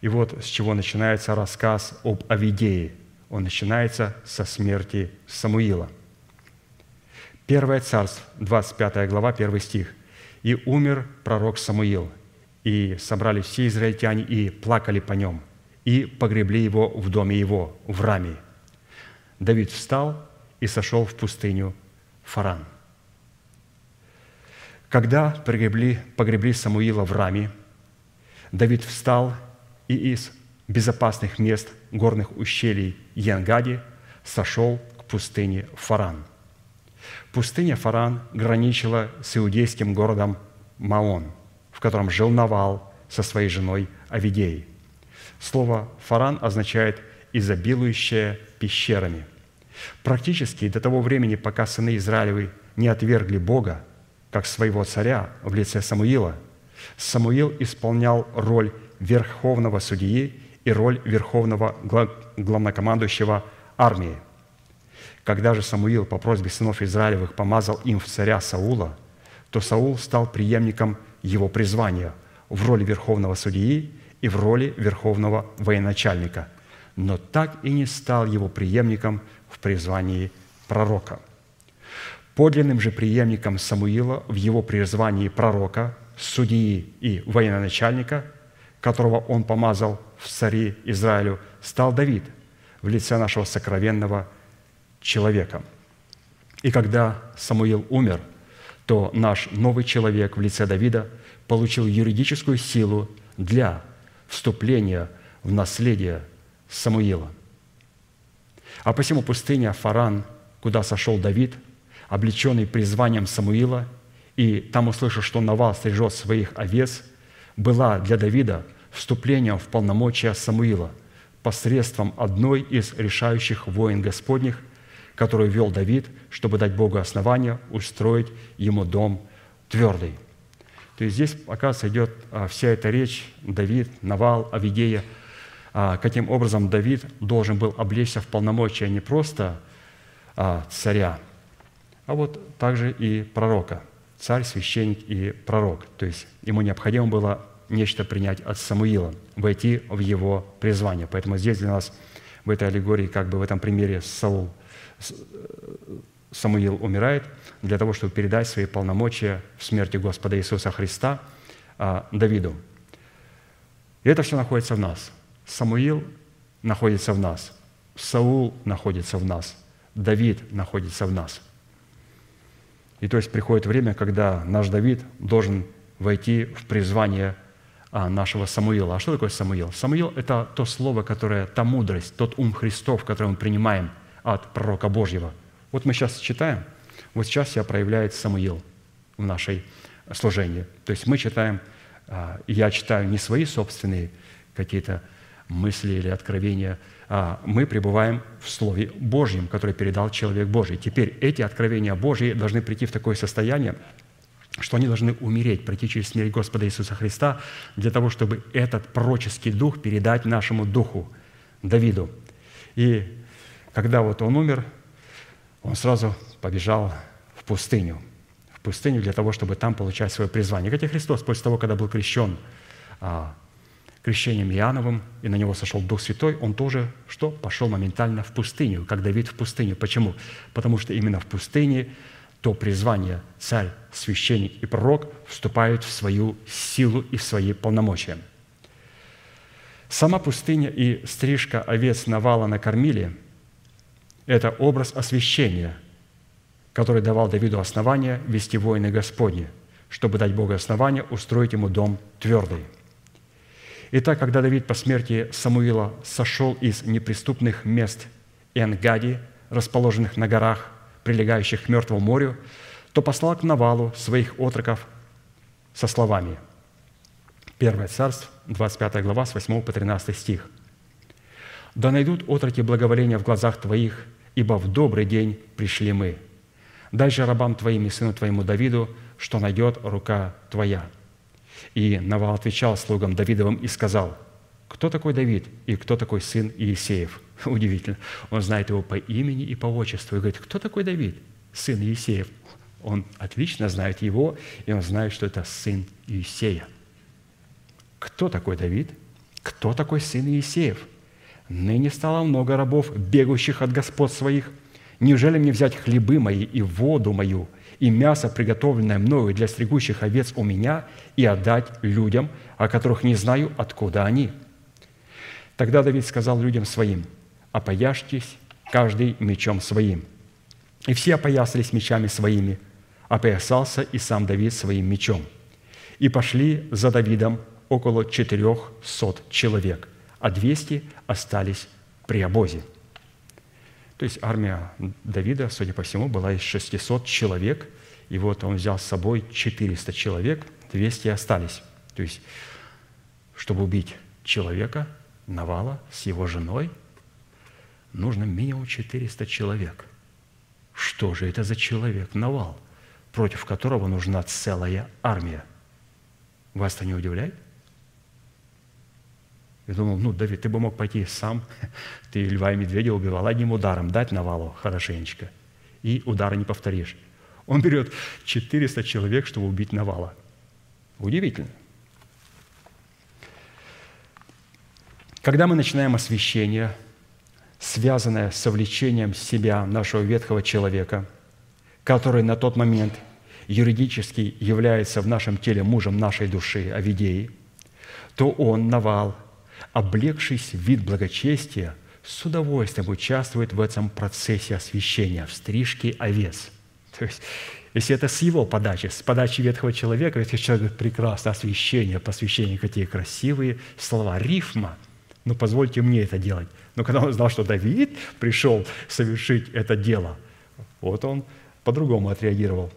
И вот с чего начинается рассказ об Авидее. Он начинается со смерти Самуила. Первое царство, 25 глава, 1 стих. «И умер пророк Самуил, и собрали все израильтяне, и плакали по нем, и погребли его в доме его, в Раме. Давид встал и сошел в пустыню Фаран. Когда погребли, погребли Самуила в Раме, Давид встал и из безопасных мест горных ущелий Янгади сошел к пустыне Фаран. Пустыня Фаран граничила с иудейским городом Маон, в котором жил Навал со своей женой Авидеей. Слово «фаран» означает «изобилующее пещерами». Практически до того времени, пока сыны Израилевы не отвергли Бога, как своего царя в лице Самуила, Самуил исполнял роль верховного судьи и роль верховного гла- главнокомандующего армии. Когда же Самуил по просьбе сынов Израилевых помазал им в царя Саула, то Саул стал преемником его призвания в роли верховного судьи и в роли верховного военачальника, но так и не стал его преемником в призвании пророка. Подлинным же преемником Самуила в его призвании пророка, судьи и военачальника, которого он помазал в цари Израилю, стал Давид в лице нашего сокровенного человека. И когда Самуил умер, то наш новый человек в лице Давида получил юридическую силу для вступления в наследие Самуила. А посему пустыня Фаран, куда сошел Давид, облеченный призванием Самуила, и там услышал, что Навал стрижет своих овец, была для Давида вступлением в полномочия Самуила посредством одной из решающих войн Господних, которую вел Давид, чтобы дать Богу основания устроить ему дом твердый. То есть здесь, оказывается, идет а, вся эта речь, Давид, Навал, Авидея, а, каким образом Давид должен был облечься в полномочия не просто а, царя, а вот также и пророка, царь, священник и пророк. То есть ему необходимо было нечто принять от Самуила, войти в его призвание. Поэтому здесь для нас в этой аллегории, как бы в этом примере Саул, С- Самуил умирает для того, чтобы передать свои полномочия в смерти Господа Иисуса Христа а, Давиду. И это все находится в нас. Самуил находится в нас. Саул находится в нас. Давид находится в нас. И то есть приходит время, когда наш Давид должен войти в призвание а, нашего Самуила. А что такое Самуил? Самуил – это то слово, которое, та мудрость, тот ум Христов, который мы принимаем от пророка Божьего. Вот мы сейчас читаем, вот сейчас себя проявляет Самуил в нашей служении. То есть мы читаем, а, я читаю не свои собственные какие-то мысли или откровения, а мы пребываем в Слове Божьем, которое передал человек Божий. Теперь эти откровения Божьи должны прийти в такое состояние, что они должны умереть, пройти через смерть Господа Иисуса Христа для того, чтобы этот пророческий дух передать нашему духу, Давиду. И когда вот он умер, он сразу побежал в пустыню. В пустыню для того, чтобы там получать свое призвание. Хотя Христос после того, когда был крещен а, крещением Иоанновым, и на него сошел Дух Святой, он тоже что? Пошел моментально в пустыню, как Давид в пустыню. Почему? Потому что именно в пустыне то призвание царь, священник и пророк вступают в свою силу и в свои полномочия. Сама пустыня и стрижка овец Навала накормили – это образ освящения, который давал Давиду основание вести войны Господни, чтобы дать Богу основание устроить ему дом твердый. Итак, когда Давид по смерти Самуила сошел из неприступных мест Энгади, расположенных на горах, прилегающих к Мертвому морю, то послал к Навалу своих отроков со словами. Первое царство, 25 глава, с 8 по 13 стих. «Да найдут отроки благоволения в глазах Твоих, ибо в добрый день пришли мы. Дай же рабам Твоим и сыну Твоему Давиду, что найдет рука Твоя». И Навал отвечал слугам Давидовым и сказал, «Кто такой Давид и кто такой сын Иисеев?» Удивительно. Он знает его по имени и по отчеству. И говорит, кто такой Давид, сын Иисеев? Он отлично знает его, и он знает, что это сын Иисея. Кто такой Давид? Кто такой сын Иисеев? Ныне стало много рабов, бегущих от господ своих. Неужели мне взять хлебы мои и воду мою, и мясо, приготовленное мною для стригущих овец у меня, и отдать людям, о которых не знаю, откуда они?» Тогда Давид сказал людям своим, «Опояжьтесь каждый мечом своим». И все опоясались мечами своими, опоясался и сам Давид своим мечом. И пошли за Давидом около четырехсот человек, а двести остались при обозе. То есть армия Давида, судя по всему, была из 600 человек, и вот он взял с собой 400 человек, 200 остались. То есть, чтобы убить человека, Навала с его женой, нужно минимум 400 человек. Что же это за человек Навал? против которого нужна целая армия. Вас это не удивляет? Я думал, ну, Давид, ты бы мог пойти сам, ты льва и медведя убивал одним ударом, дать навалу хорошенечко, и удара не повторишь. Он берет 400 человек, чтобы убить навала. Удивительно. Когда мы начинаем освящение, связанное с совлечением себя, нашего ветхого человека, который на тот момент юридически является в нашем теле мужем нашей души, Авидеи, то он, Навал, облегшись в вид благочестия, с удовольствием участвует в этом процессе освящения, в стрижке овец. То есть, если это с его подачи, с подачи ветхого человека, ветхий человек говорит, прекрасно, освящение, посвящение, какие красивые слова, рифма – ну, позвольте мне это делать. Но когда он знал, что Давид пришел совершить это дело, вот он по-другому отреагировал.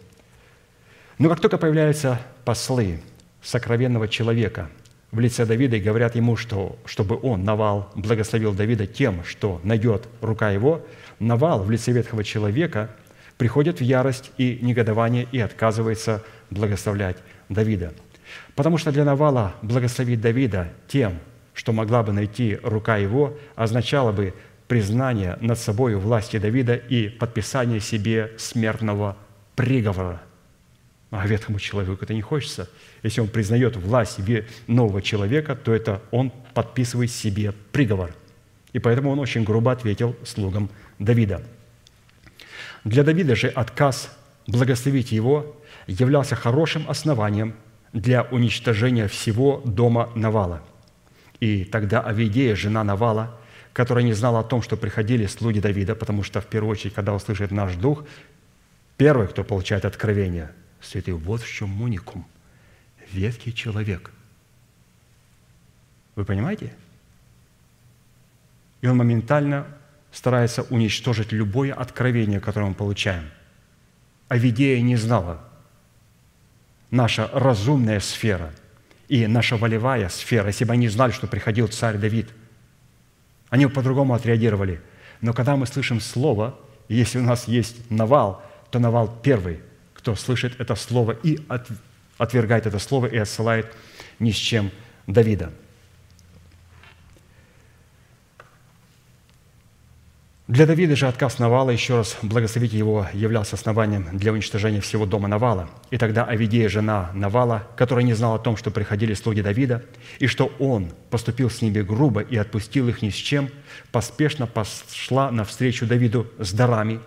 Но как только появляются послы сокровенного человека в лице Давида и говорят ему, что чтобы он, Навал, благословил Давида тем, что найдет рука его, Навал в лице ветхого человека приходит в ярость и негодование и отказывается благословлять Давида. Потому что для Навала благословить Давида тем, что могла бы найти рука его, означало бы признание над собой власти Давида и подписание себе смертного приговора. А ветхому человеку это не хочется. Если он признает власть нового человека, то это он подписывает себе приговор. И поэтому он очень грубо ответил слугам Давида. Для Давида же отказ благословить его являлся хорошим основанием для уничтожения всего дома Навала – и тогда Авидея, жена Навала, которая не знала о том, что приходили слуги Давида, потому что в первую очередь, когда услышит наш дух, первый, кто получает откровение, святый, вот в чем муникум, ветхий человек. Вы понимаете? И он моментально старается уничтожить любое откровение, которое мы получаем. Авидея не знала. Наша разумная сфера – и наша волевая сфера, если бы они знали, что приходил царь Давид, они бы по-другому отреагировали. Но когда мы слышим слово, если у нас есть навал, то навал первый, кто слышит это слово и отвергает это слово и отсылает ни с чем Давида – Для Давида же отказ Навала, еще раз благословить его, являлся основанием для уничтожения всего дома Навала. И тогда Авидея, жена Навала, которая не знала о том, что приходили слуги Давида, и что он поступил с ними грубо и отпустил их ни с чем, поспешно пошла навстречу Давиду с дарами,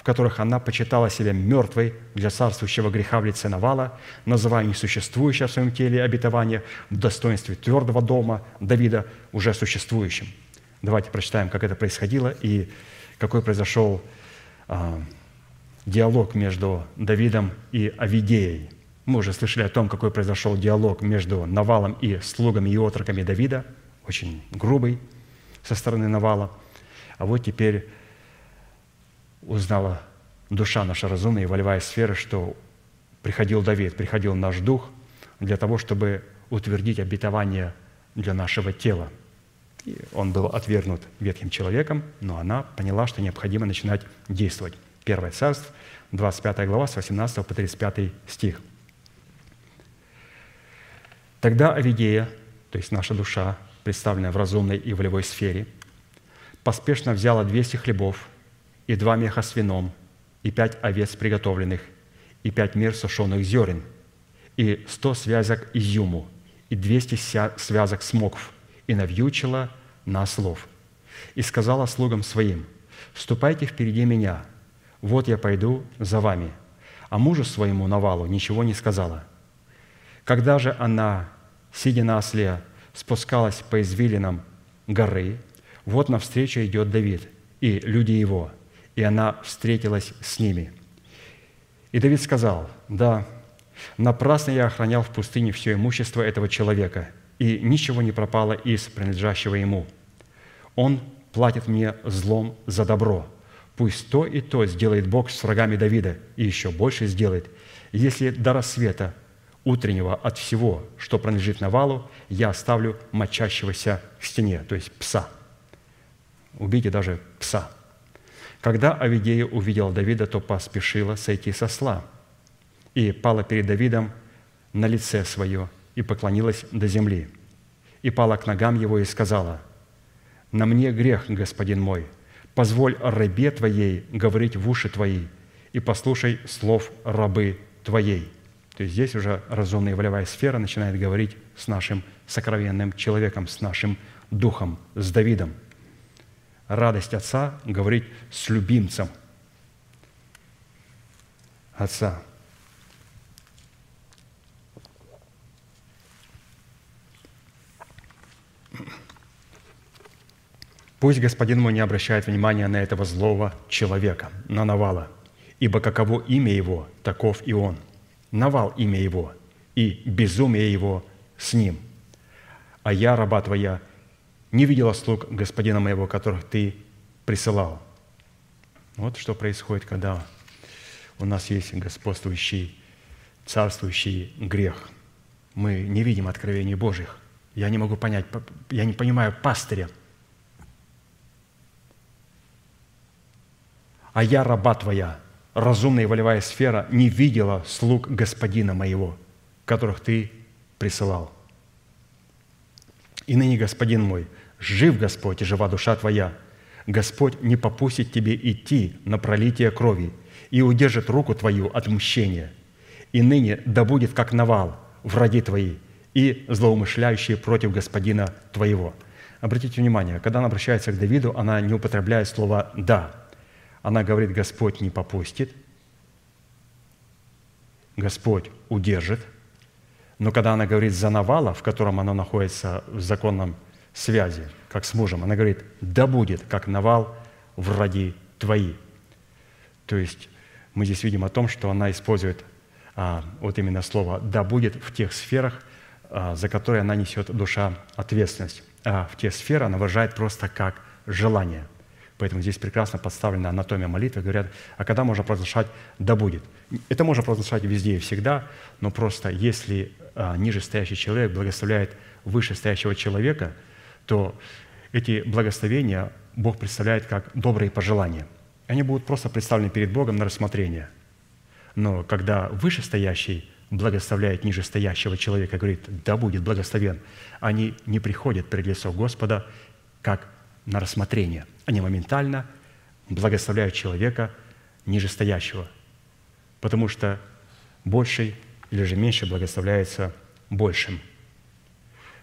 в которых она почитала себя мертвой для царствующего греха в лице Навала, называя несуществующее в своем теле обетование в достоинстве твердого дома Давида уже существующим – Давайте прочитаем, как это происходило и какой произошел а, диалог между Давидом и Авидеей. Мы уже слышали о том, какой произошел диалог между Навалом и слугами и отроками Давида, очень грубый со стороны Навала. А вот теперь узнала душа наша разумная и волевая сфера, что приходил Давид, приходил наш дух для того, чтобы утвердить обетование для нашего тела – и он был отвергнут ветхим человеком, но она поняла, что необходимо начинать действовать. Первое царство, 25 глава, с 18 по 35 стих. Тогда Авидея, то есть наша душа, представленная в разумной и волевой сфере, поспешно взяла 200 хлебов и два меха с вином, и пять овец приготовленных, и пять мер сушеных зерен, и сто связок изюму, и двести связок смокв – и навьючила на ослов. И сказала слугам своим, «Ступайте впереди меня, вот я пойду за вами». А мужу своему Навалу ничего не сказала. Когда же она, сидя на осле, спускалась по извилинам горы, вот навстречу идет Давид и люди его, и она встретилась с ними. И Давид сказал, «Да, напрасно я охранял в пустыне все имущество этого человека – и ничего не пропало из принадлежащего ему. Он платит мне злом за добро. Пусть то и то сделает Бог с врагами Давида, и еще больше сделает, если до рассвета утреннего от всего, что принадлежит Навалу, я оставлю мочащегося в стене, то есть пса. Убейте даже пса. Когда Авидея увидела Давида, то поспешила сойти со сла. и пала перед Давидом на лице свое и поклонилась до земли. И пала к ногам его и сказала, «На мне грех, господин мой, позволь рабе твоей говорить в уши твои, и послушай слов рабы твоей». То есть здесь уже разумная волевая сфера начинает говорить с нашим сокровенным человеком, с нашим духом, с Давидом. Радость отца говорить с любимцем отца. Пусть господин мой не обращает внимания на этого злого человека, на Навала, ибо каково имя его, таков и он. Навал имя его, и безумие его с ним. А я, раба твоя, не видела слуг господина моего, которых ты присылал. Вот что происходит, когда у нас есть господствующий, царствующий грех. Мы не видим откровений Божьих. Я не могу понять, я не понимаю пастыря – а я, раба твоя, разумная и волевая сфера, не видела слуг господина моего, которых ты присылал. И ныне, господин мой, жив Господь и жива душа твоя. Господь не попустит тебе идти на пролитие крови и удержит руку твою от мщения. И ныне да будет как навал враги твои и злоумышляющие против господина твоего». Обратите внимание, когда она обращается к Давиду, она не употребляет слово «да», она говорит, Господь не попустит, Господь удержит. Но когда она говорит за Навала, в котором она находится в законном связи, как с мужем, она говорит, да будет, как Навал, враги твои. То есть мы здесь видим о том, что она использует а, вот именно слово «да будет» в тех сферах, а, за которые она несет душа ответственность. А в те сферы она выражает просто как желание – Поэтому здесь прекрасно подставлена анатомия молитвы. Говорят, а когда можно провозглашать «да будет»? Это можно провозглашать везде и всегда, но просто если а, нижестоящий человек благословляет вышестоящего человека, то эти благословения Бог представляет как добрые пожелания. Они будут просто представлены перед Богом на рассмотрение. Но когда вышестоящий благословляет нижестоящего человека, говорит, да будет благословен, они не приходят пред лицо Господа как на рассмотрение. Они моментально благословляют человека нижестоящего, потому что больший или же меньше благословляется большим.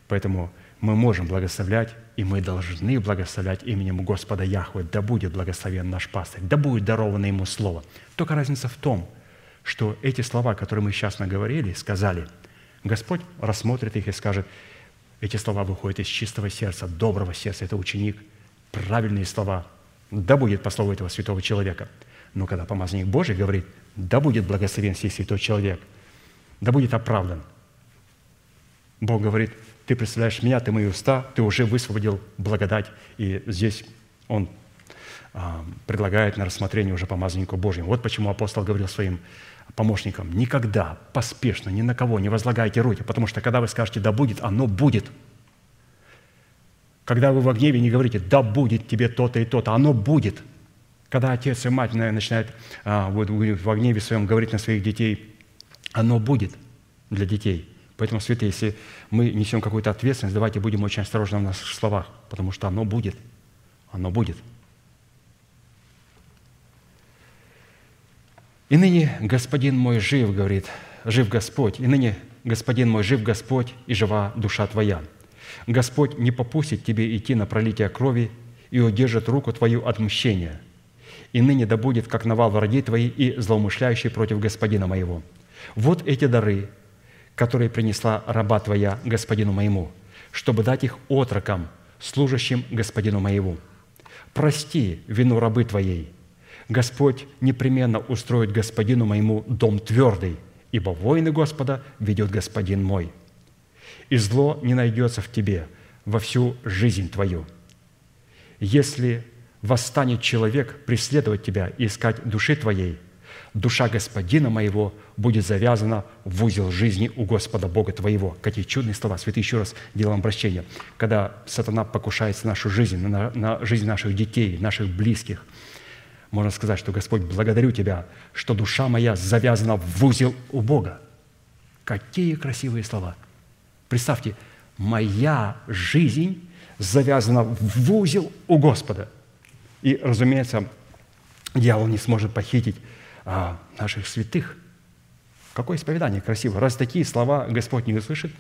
Поэтому мы можем благословлять, и мы должны благословлять именем Господа Яхве. Да будет благословен наш пастырь, да будет даровано ему слово. Только разница в том, что эти слова, которые мы сейчас наговорили, сказали, Господь рассмотрит их и скажет, эти слова выходят из чистого сердца, доброго сердца. Это ученик – правильные слова. Да будет по слову этого святого человека. Но когда помазанник Божий говорит, да будет благословен сей святой человек, да будет оправдан. Бог говорит, ты представляешь меня, ты мои уста, ты уже высвободил благодать. И здесь он а, предлагает на рассмотрение уже помазаннику Божьему. Вот почему апостол говорил своим помощникам, никогда поспешно ни на кого не возлагайте руки, потому что когда вы скажете «да будет», оно будет – когда вы в гневе не говорите, да будет тебе то-то и то-то, оно будет. Когда отец и мать начинают а, вот, в гневе своем говорить на своих детей, оно будет для детей. Поэтому, святые, если мы несем какую-то ответственность, давайте будем очень осторожны в наших словах, потому что оно будет. Оно будет. И ныне Господин мой жив, говорит, жив Господь, и ныне Господин мой жив Господь, и жива душа твоя. Господь не попустит тебе идти на пролитие крови и удержит руку твою от мщения. И ныне да будет, как навал враги твои и злоумышляющие против господина моего. Вот эти дары, которые принесла раба твоя господину моему, чтобы дать их отрокам, служащим господину моему. Прости вину рабы твоей. Господь непременно устроит господину моему дом твердый, ибо воины Господа ведет господин мой» и зло не найдется в тебе во всю жизнь твою. Если восстанет человек преследовать тебя и искать души твоей, душа Господина моего будет завязана в узел жизни у Господа Бога твоего. Какие чудные слова. Святые, еще раз делаем обращение. Когда сатана покушается на нашу жизнь, на, на жизнь наших детей, наших близких, Можно сказать, что Господь, благодарю Тебя, что душа моя завязана в узел у Бога. Какие красивые слова! Представьте, моя жизнь завязана в узел у Господа. И, разумеется, дьявол не сможет похитить а, наших святых. Какое исповедание красиво. Раз такие слова Господь не услышит,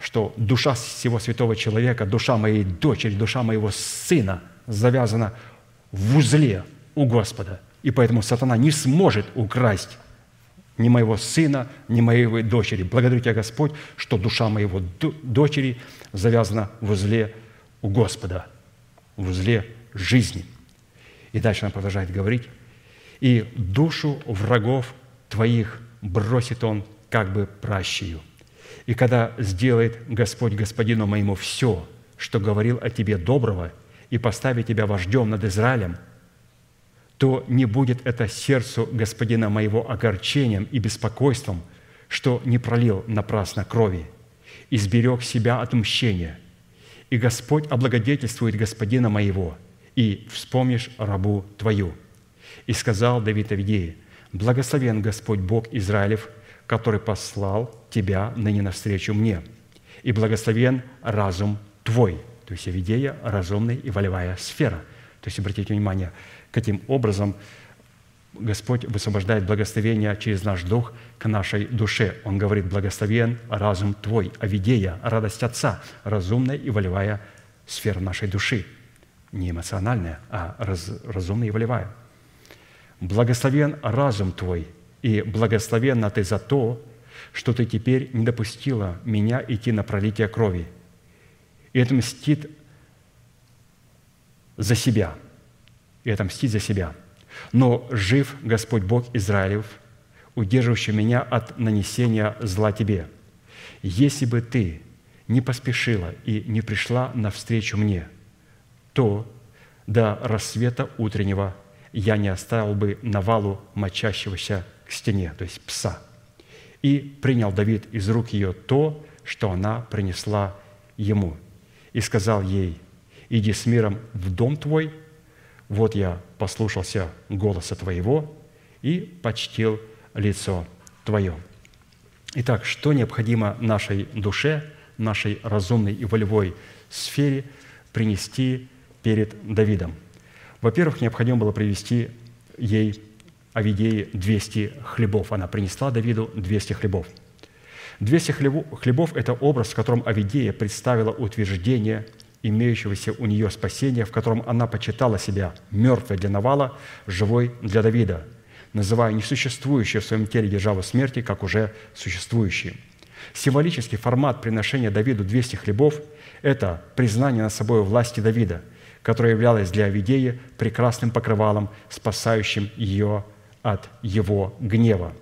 что душа всего святого человека, душа моей дочери, душа моего сына завязана в узле у Господа. И поэтому сатана не сможет украсть ни моего сына, ни моей дочери. Благодарю Тебя, Господь, что душа моего дочери завязана в узле у Господа, в узле жизни. И дальше она продолжает говорить. «И душу врагов твоих бросит он как бы пращию. И когда сделает Господь Господину моему все, что говорил о тебе доброго, и поставит тебя вождем над Израилем – то не будет это сердцу господина моего огорчением и беспокойством, что не пролил напрасно крови, и сберег себя от мщения. И Господь облагодетельствует господина моего, и вспомнишь рабу твою. И сказал Давид Авидеи, «Благословен Господь Бог Израилев, который послал тебя ныне навстречу мне, и благословен разум твой». То есть Авидея – разумная и волевая сфера. То есть, обратите внимание – каким образом Господь высвобождает благословение через наш дух к нашей душе. Он говорит, благословен разум твой, авидея, радость Отца, разумная и волевая сфера нашей души. Не эмоциональная, а раз, разумная и волевая. Благословен разум твой, и благословенна ты за то, что ты теперь не допустила меня идти на пролитие крови. И это мстит за себя – и отомстить за себя. Но жив Господь Бог Израилев, удерживающий меня от нанесения зла тебе. Если бы ты не поспешила и не пришла навстречу мне, то до рассвета утреннего я не оставил бы навалу мочащегося к стене, то есть пса. И принял Давид из рук ее то, что она принесла ему, и сказал ей, «Иди с миром в дом твой, вот я послушался голоса Твоего и почтил лицо Твое». Итак, что необходимо нашей душе, нашей разумной и волевой сфере принести перед Давидом? Во-первых, необходимо было привести ей Авидеи 200 хлебов. Она принесла Давиду 200 хлебов. 200 хлебов – это образ, в котором Авидея представила утверждение имеющегося у нее спасения, в котором она почитала себя мертвой для Навала, живой для Давида, называя несуществующее в своем теле державу смерти, как уже существующие. Символический формат приношения Давиду 200 хлебов – это признание над собой власти Давида, которая являлась для Авидеи прекрасным покрывалом, спасающим ее от его гнева.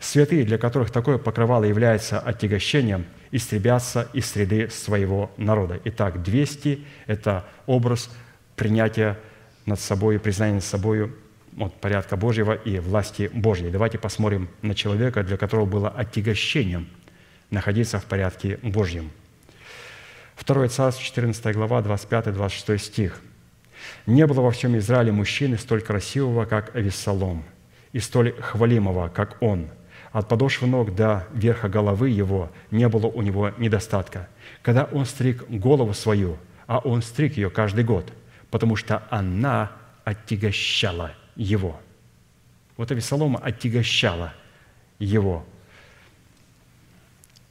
Святые, для которых такое покрывало является отягощением – истребятся из среды своего народа. Итак, 200 – это образ принятия над собой, признания над собой от порядка Божьего и власти Божьей. Давайте посмотрим на человека, для которого было отягощением находиться в порядке Божьем. 2 Царств, 14 глава, 25-26 стих. «Не было во всем Израиле мужчины столь красивого, как Авессалом, и столь хвалимого, как он – от подошвы ног до верха головы его не было у него недостатка. Когда он стриг голову свою, а он стриг ее каждый год, потому что она отягощала его. Вот Авесолома отягощала его.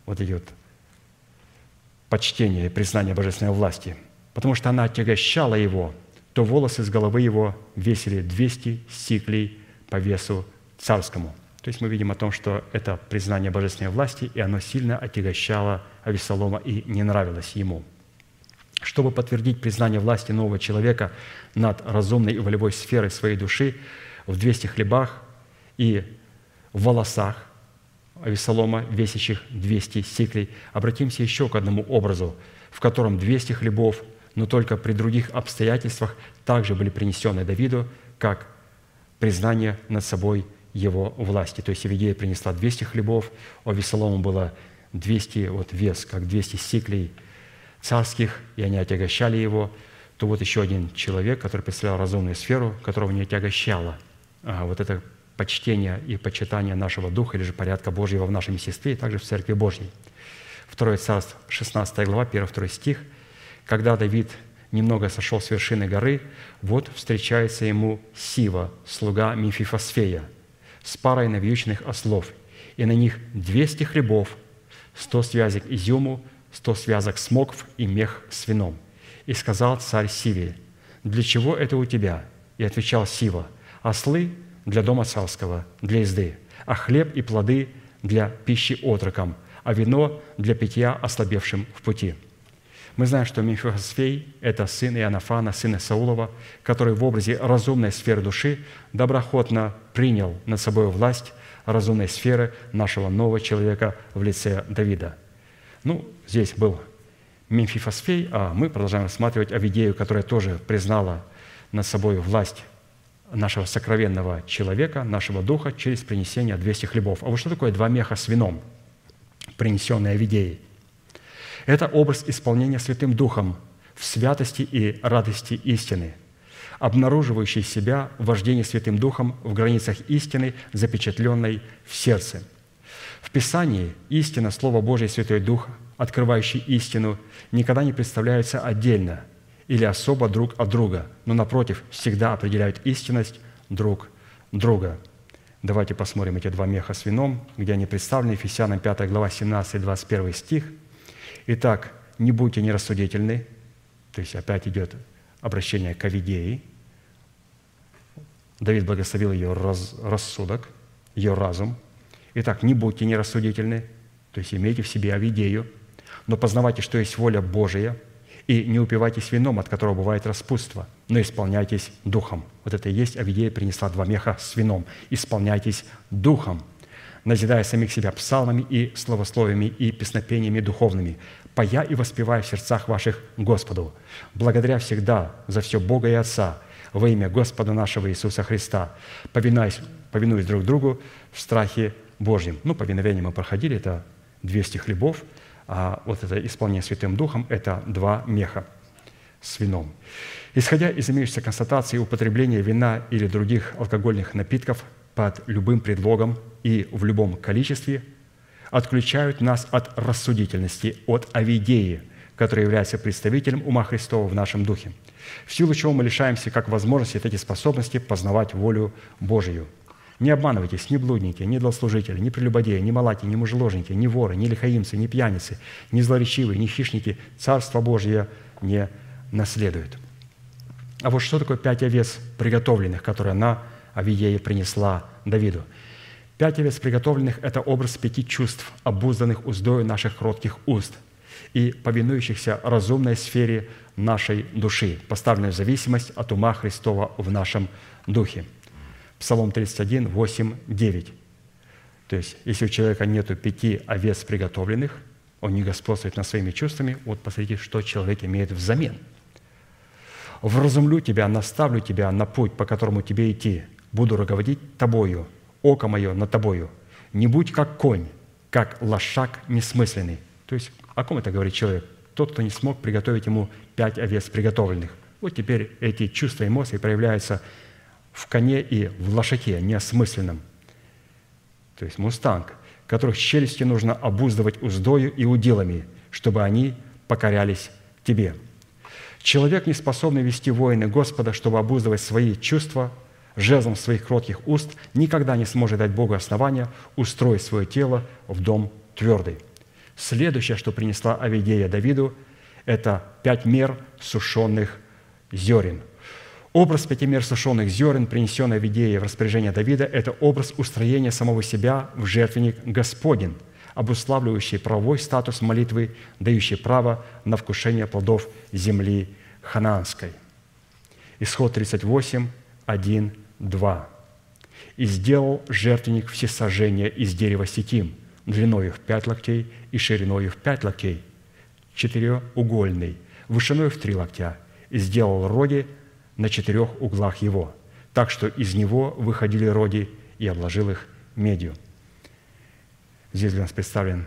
Вот идет почтение и признание божественной власти. Потому что она отягощала его, то волосы с головы его весили 200 сиклей по весу царскому – то есть мы видим о том, что это признание божественной власти, и оно сильно отягощало Авесолома и не нравилось ему. Чтобы подтвердить признание власти нового человека над разумной и волевой сферой своей души, в 200 хлебах и в волосах Авесолома, весящих 200 сиклей, обратимся еще к одному образу, в котором 200 хлебов, но только при других обстоятельствах также были принесены Давиду, как признание над собой его власти. То есть Евидея принесла 200 хлебов, у Авесолома было 200, вот вес, как 200 сиклей царских, и они отягощали его, то вот еще один человек, который представлял разумную сферу, которого не отягощало а, вот это почтение и почитание нашего Духа или же порядка Божьего в нашем естестве и также в Церкви Божьей. Второе царство, 16 глава, 1-2 стих. «Когда Давид немного сошел с вершины горы, вот встречается ему Сива, слуга Мифифосфея, с парой навьючных ослов, и на них 200 хлебов, 100 связок изюму, 100 связок смокв и мех с вином. И сказал царь Сиве, «Для чего это у тебя?» И отвечал Сива, «Ослы для дома царского, для езды, а хлеб и плоды для пищи отрокам, а вино для питья ослабевшим в пути». Мы знаем, что Мефисфей – это сын Иоаннафана, сына Саулова, который в образе разумной сферы души доброхотно принял над собой власть разумной сферы нашего нового человека в лице Давида. Ну, здесь был Мемфифосфей, а мы продолжаем рассматривать Авидею, которая тоже признала над собой власть нашего сокровенного человека, нашего духа, через принесение 200 хлебов. А вот что такое два меха с вином, принесенные Авидеей? Это образ исполнения Святым Духом в святости и радости истины, обнаруживающий себя в вождении Святым Духом в границах истины, запечатленной в сердце. В Писании истина, Слово Божие, Святой Дух, открывающий истину, никогда не представляются отдельно или особо друг от друга, но, напротив, всегда определяют истинность друг друга. Давайте посмотрим эти два меха с вином, где они представлены, Ефесянам 5 глава 17-21 стих – Итак, не будьте нерассудительны, то есть опять идет обращение к Авидеи. Давид благословил ее раз, рассудок, ее разум. Итак, не будьте нерассудительны, то есть имейте в себе Авидею, но познавайте, что есть воля Божия, и не упивайтесь вином, от которого бывает распутство, но исполняйтесь духом. Вот это и есть Авидея принесла два меха с вином. Исполняйтесь духом – назидая самих себя псалмами и словословиями и песнопениями духовными, поя и воспевая в сердцах ваших Господу, благодаря всегда за все Бога и Отца, во имя Господа нашего Иисуса Христа, повинуясь, повинуясь друг другу в страхе Божьем. Ну, повиновение мы проходили, это 200 хлебов, а вот это исполнение Святым Духом – это два меха с вином. Исходя из имеющейся констатации, употребление вина или других алкогольных напитков под любым предлогом и в любом количестве отключают нас от рассудительности, от авидеи, который является представителем ума Христова в нашем духе, в силу чего мы лишаемся как возможности эти способности познавать волю Божию. Не обманывайтесь, ни блудники, ни злослужители, ни прелюбодеи, ни малаки, ни мужеложники, ни воры, ни лихаимцы, ни пьяницы, ни злоречивые, ни хищники Царство Божье не наследуют. А вот что такое пять овец приготовленных, которые она Авиея принесла Давиду. Пять овец приготовленных – это образ пяти чувств, обузданных уздою наших кротких уст и повинующихся разумной сфере нашей души, поставленной в зависимость от ума Христова в нашем духе. Псалом 31, 8, 9. То есть, если у человека нет пяти овец приготовленных, он не господствует над своими чувствами, вот посмотрите, что человек имеет взамен. «Вразумлю тебя, наставлю тебя на путь, по которому тебе идти, буду руководить тобою, око мое над тобою. Не будь как конь, как лошак несмысленный». То есть о ком это говорит человек? Тот, кто не смог приготовить ему пять овец приготовленных. Вот теперь эти чувства эмоции проявляются в коне и в лошаке, неосмысленном. То есть мустанг, которых челюсти нужно обуздывать уздою и удилами, чтобы они покорялись тебе. Человек, не способный вести воины Господа, чтобы обуздывать свои чувства, жезлом своих кротких уст никогда не сможет дать Богу основания устроить свое тело в дом твердый. Следующее, что принесла Авидея Давиду, это пять мер сушеных зерен. Образ пяти мер сушеных зерен, принесенный Авидеей в распоряжение Давида, это образ устроения самого себя в жертвенник Господень, обуславливающий правовой статус молитвы, дающий право на вкушение плодов земли ханаанской. Исход 38, 1, 2. «И сделал жертвенник всесожжения из дерева сетим, длиною в пять локтей и шириною в пять локтей, четырехугольный, вышиною в три локтя, и сделал роги на четырех углах его, так что из него выходили роги и обложил их медью». Здесь для нас представлен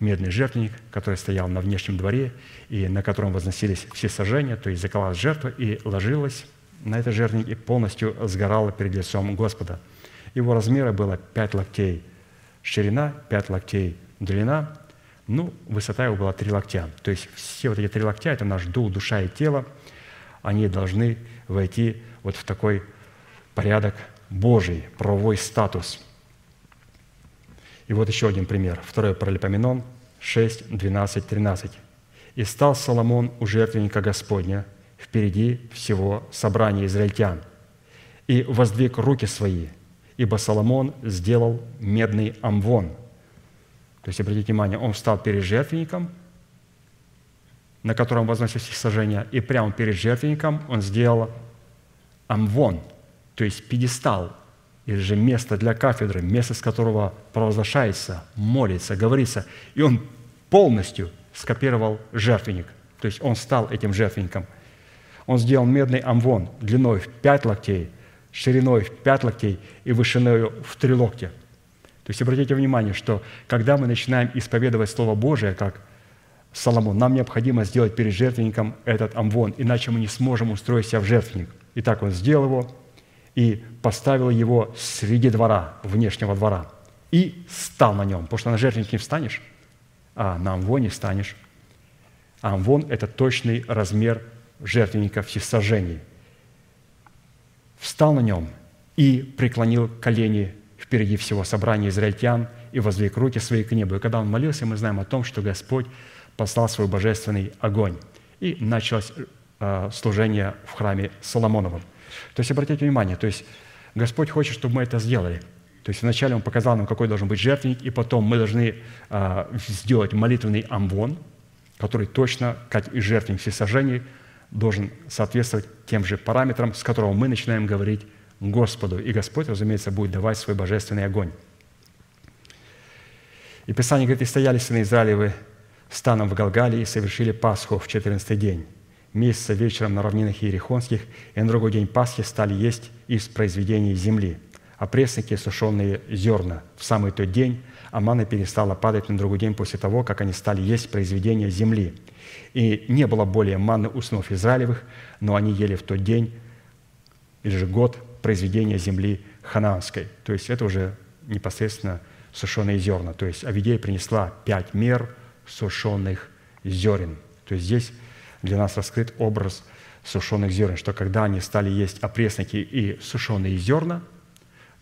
медный жертвенник, который стоял на внешнем дворе, и на котором возносились все сожжения, то есть заколалась жертва и ложилась на этот жертвенник и полностью сгорала перед лицом Господа. Его размеры было пять локтей ширина, пять локтей длина, ну, высота его была три локтя. То есть все вот эти три локтя – это наш дух, душа и тело. Они должны войти вот в такой порядок Божий, правовой статус. И вот еще один пример. Второй Паралипоменон 6, 12, 13. «И стал Соломон у жертвенника Господня впереди всего собрания израильтян, и воздвиг руки свои, ибо Соломон сделал медный амвон». То есть, обратите внимание, он встал перед жертвенником, на котором возносились сожжения, и прямо перед жертвенником он сделал амвон, то есть пьедестал, или же место для кафедры, место, с которого провозглашается, молится, говорится. И он полностью скопировал жертвенник. То есть он стал этим жертвенником. Он сделал медный амвон длиной в пять локтей, шириной в пять локтей и вышиной в три локтя. То есть обратите внимание, что когда мы начинаем исповедовать Слово Божие, как Соломон, нам необходимо сделать перед жертвенником этот амвон, иначе мы не сможем устроить себя в жертвенник. Итак, он сделал его, и поставил его среди двора, внешнего двора, и стал на нем, потому что на жертвенник не встанешь, а на амвоне встанешь. А амвон – это точный размер жертвенника всесожжений. Встал на нем и преклонил колени впереди всего собрания израильтян и воздвиг руки свои к небу. И когда он молился, мы знаем о том, что Господь послал свой божественный огонь. И началось э, служение в храме Соломоновом – то есть обратите внимание, то есть Господь хочет, чтобы мы это сделали. То есть вначале Он показал нам, какой должен быть жертвенник, и потом мы должны а, сделать молитвенный амвон, который точно, как и жертвенник всесожжений, должен соответствовать тем же параметрам, с которого мы начинаем говорить Господу. И Господь, разумеется, будет давать свой божественный огонь. И Писание говорит, «И стояли сыны Израилевы станом в Галгале и совершили Пасху в 14 день месяца вечером на равнинах Иерихонских, и на другой день Пасхи стали есть из произведений земли, а прессники – сушеные зерна. В самый тот день а манна перестала падать на другой день после того, как они стали есть произведения земли. И не было более манны у сынов Израилевых, но они ели в тот день или же год произведения земли ханаанской. То есть это уже непосредственно сушеные зерна. То есть Авидея принесла пять мер сушеных зерен. То есть здесь для нас раскрыт образ сушеных зерен, что когда они стали есть опрессники и сушеные зерна,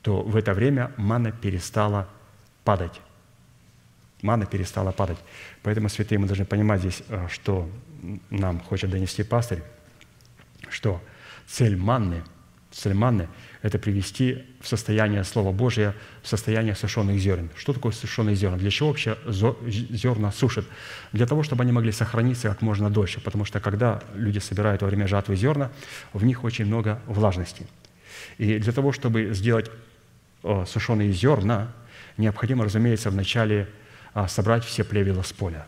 то в это время мана перестала падать. Мана перестала падать. Поэтому, святые, мы должны понимать здесь, э, что нам хочет донести пастырь, что цель манны, манны – это привести в состояние Слова Божия, в состояние сушеных зерен. Что такое сушеные зерна? Для чего вообще зерна сушат? Для того, чтобы они могли сохраниться как можно дольше, потому что когда люди собирают во время жатвы зерна, в них очень много влажности. И для того, чтобы сделать сушеные зерна, необходимо, разумеется, вначале а, собрать все плевела с поля.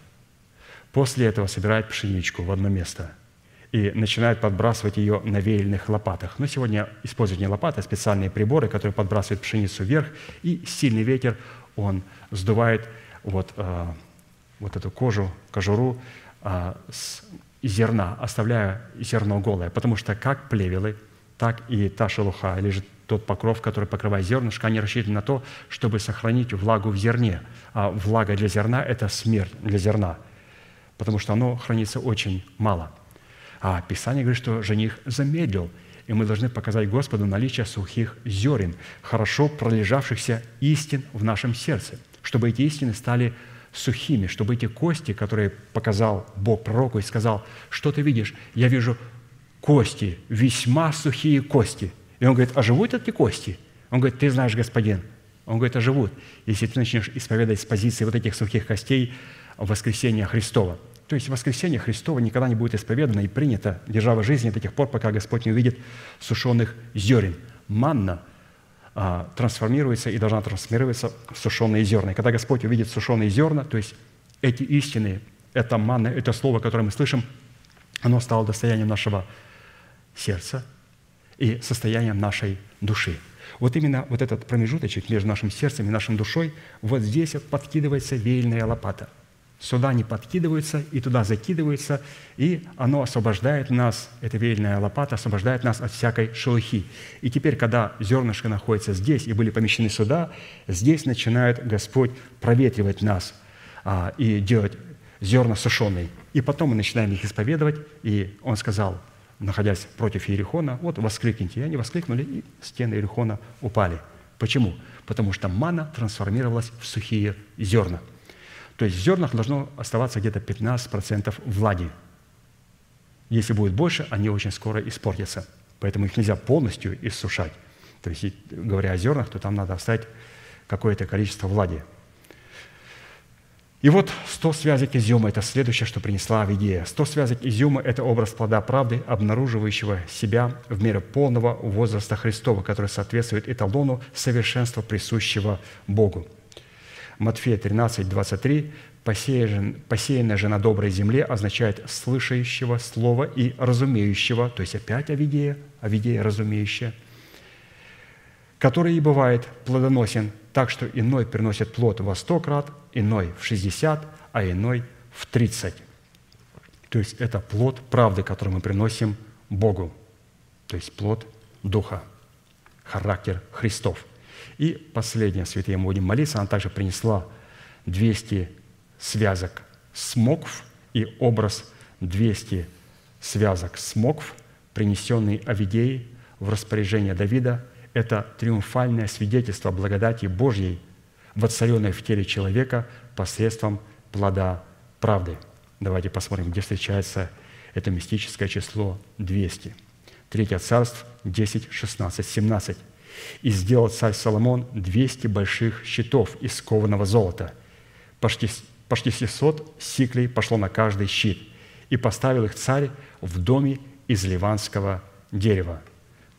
После этого собирать пшеничку в одно место – и начинают подбрасывать ее на веяльных лопатах. Но сегодня используют не лопаты, а специальные приборы, которые подбрасывают пшеницу вверх, и сильный ветер, он сдувает вот, э, вот эту кожу, кожуру э, с зерна, оставляя зерно голое. Потому что как плевелы, так и та шелуха, или же тот покров, который покрывает зернышко, они рассчитаны на то, чтобы сохранить влагу в зерне. А влага для зерна – это смерть для зерна, потому что оно хранится очень мало – а Писание говорит, что жених замедлил, и мы должны показать Господу наличие сухих зерен, хорошо пролежавшихся истин в нашем сердце, чтобы эти истины стали сухими, чтобы эти кости, которые показал Бог пророку и сказал, что ты видишь? Я вижу кости, весьма сухие кости. И он говорит, а живут эти кости? Он говорит, ты знаешь, господин. Он говорит, а живут. Если ты начнешь исповедовать с позиции вот этих сухих костей воскресения Христова – то есть воскресение Христово никогда не будет исповедано и принято держава жизни до тех пор, пока Господь не увидит сушеных зерен. Манна а, трансформируется и должна трансформироваться в сушеные зерна. И когда Господь увидит сушеные зерна, то есть эти истины, это манна, это слово, которое мы слышим, оно стало достоянием нашего сердца и состоянием нашей души. Вот именно вот этот промежуточек между нашим сердцем и нашей душой, вот здесь подкидывается веяльная лопата – Сюда они подкидываются и туда закидываются, и оно освобождает нас, эта веяльная лопата освобождает нас от всякой шелухи. И теперь, когда зернышко находится здесь и были помещены сюда, здесь начинает Господь проветривать нас а, и делать зерна сушеные. И потом мы начинаем их исповедовать, и Он сказал, находясь против Иерихона, вот воскликните. И они воскликнули, и стены Иерихона упали. Почему? Потому что мана трансформировалась в сухие зерна – то есть в зернах должно оставаться где-то 15% влаги. Если будет больше, они очень скоро испортятся. Поэтому их нельзя полностью иссушать. То есть, говоря о зернах, то там надо оставить какое-то количество влаги. И вот 100 связок изюма – это следующее, что принесла Авидея. 100 связок изюма – это образ плода правды, обнаруживающего себя в мере полного возраста Христова, который соответствует эталону совершенства, присущего Богу. Матфея 13, 23, «Посеянное же на доброй земле» означает «слышащего слова и разумеющего», то есть опять Авидея, Авидея разумеющая, который и бывает плодоносен так, что иной приносит плод во сто крат, иной в шестьдесят, а иной в тридцать. То есть это плод правды, который мы приносим Богу, то есть плод Духа, характер Христов – и последнее, святые, мы будем молиться. Она также принесла 200 связок смокв и образ 200 связок смокв, принесенный Авидеей в распоряжение Давида. Это триумфальное свидетельство благодати Божьей, воцаренной в теле человека посредством плода правды. Давайте посмотрим, где встречается это мистическое число 200. Третье царство 10, 16, 17. И сделал царь Соломон 200 больших щитов из кованого золота. Почти, почти 600 сиклей пошло на каждый щит. И поставил их царь в доме из ливанского дерева.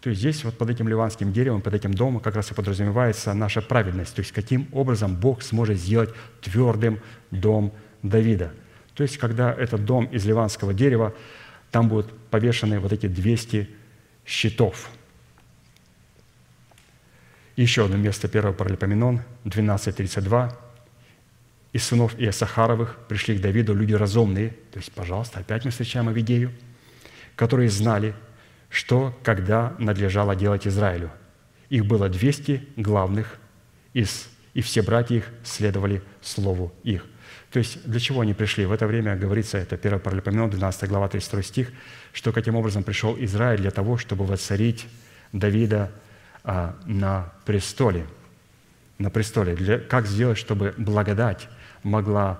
То есть здесь вот под этим ливанским деревом, под этим домом как раз и подразумевается наша праведность. То есть каким образом Бог сможет сделать твердым дом Давида. То есть когда этот дом из ливанского дерева, там будут повешены вот эти 200 щитов – еще одно место 1 Паралипоменон, 12.32. «Из сынов Иосахаровых пришли к Давиду люди разумные». То есть, пожалуйста, опять мы встречаем Авидею, которые знали, что, когда надлежало делать Израилю. Их было 200 главных, из, и все братья их следовали слову их. То есть для чего они пришли? В это время говорится, это 1 Паралипоменон, 12 глава, 32 стих, что каким образом пришел Израиль для того, чтобы воцарить Давида а, на престоле. На престоле. Для, как сделать, чтобы благодать могла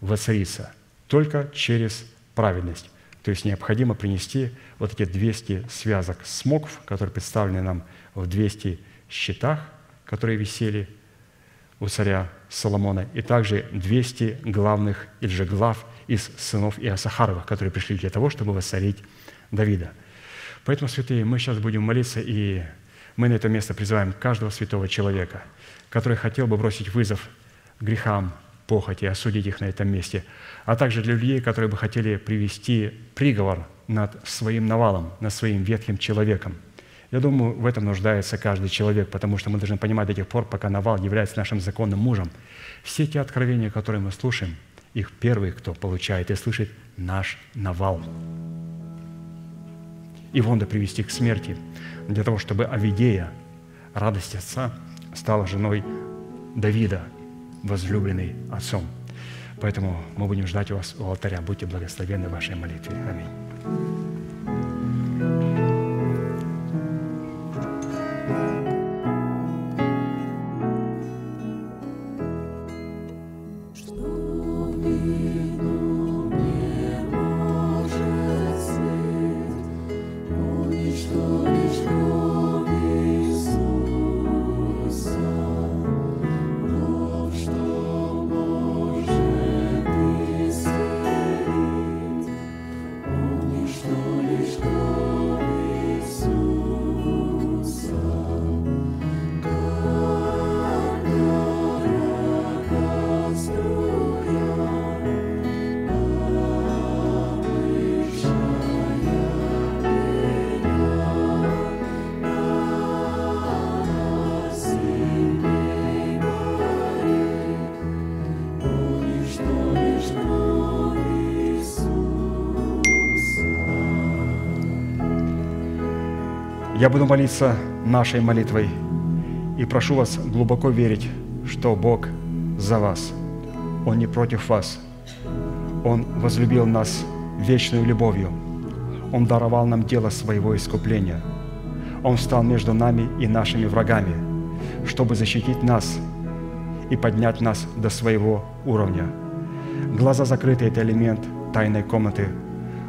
воцариться? Только через праведность. То есть необходимо принести вот эти 200 связок смоков, которые представлены нам в 200 щитах, которые висели у царя Соломона, и также 200 главных или же глав из сынов Иосахаровых, которые пришли для того, чтобы воцарить Давида. Поэтому, святые, мы сейчас будем молиться и мы на это место призываем каждого святого человека, который хотел бы бросить вызов грехам, похоти, осудить их на этом месте, а также для людей, которые бы хотели привести приговор над своим навалом, над своим ветхим человеком. Я думаю, в этом нуждается каждый человек, потому что мы должны понимать до тех пор, пока навал является нашим законным мужем. Все те откровения, которые мы слушаем, их первый, кто получает и слышит, наш навал. Его надо привести к смерти – для того, чтобы Авидея, радость отца, стала женой Давида, возлюбленной отцом. Поэтому мы будем ждать вас у алтаря. Будьте благословенны в вашей молитве. Аминь. Я буду молиться нашей молитвой и прошу вас глубоко верить, что Бог за вас. Он не против вас. Он возлюбил нас вечной любовью. Он даровал нам дело своего искупления. Он встал между нами и нашими врагами, чтобы защитить нас и поднять нас до своего уровня. Глаза закрыты – это элемент тайной комнаты.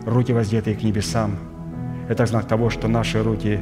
Руки воздетые к небесам – это знак того, что наши руки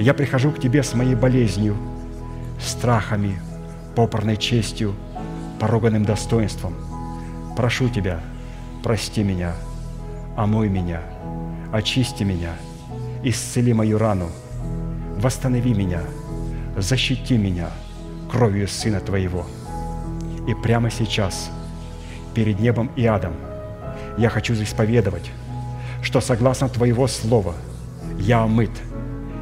Я прихожу к Тебе с моей болезнью, страхами, попорной честью, поруганным достоинством. Прошу Тебя, прости меня, омой меня, очисти меня, исцели мою рану, восстанови меня, защити меня кровью Сына Твоего. И прямо сейчас, перед небом и адом, я хочу исповедовать, что согласно Твоего Слова я омыт,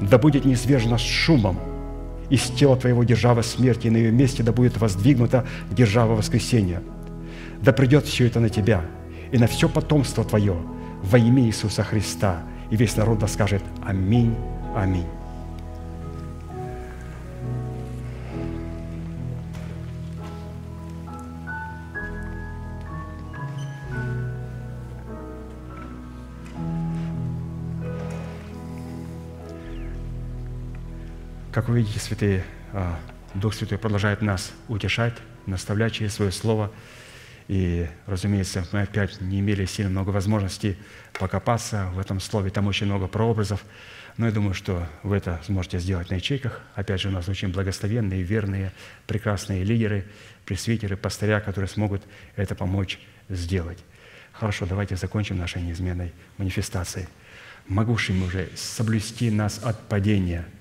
Да будет неизвержена с шумом из тела твоего держава смерти, и на ее месте да будет воздвигнута держава воскресения. Да придет все это на тебя и на все потомство твое во имя Иисуса Христа. И весь народ да скажет Аминь, Аминь. Как вы видите, святые, а, Дух Святой продолжает нас утешать, наставлять через свое Слово. И, разумеется, мы опять не имели сильно много возможностей покопаться в этом Слове. Там очень много прообразов. Но я думаю, что вы это сможете сделать на ячейках. Опять же, у нас очень благословенные, верные, прекрасные лидеры, пресвитеры, пастыря, которые смогут это помочь сделать. Хорошо, давайте закончим нашей неизменной манифестацией могущим уже соблюсти нас от падения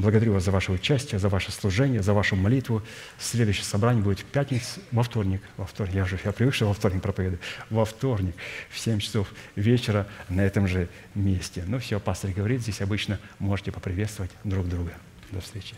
Благодарю вас за ваше участие, за ваше служение, за вашу молитву. Следующее собрание будет в пятницу, во вторник. Во вторник. Я уже я привык, что во вторник проповедую. Во вторник в 7 часов вечера на этом же месте. Ну все, пастор говорит, здесь обычно можете поприветствовать друг друга. До встречи.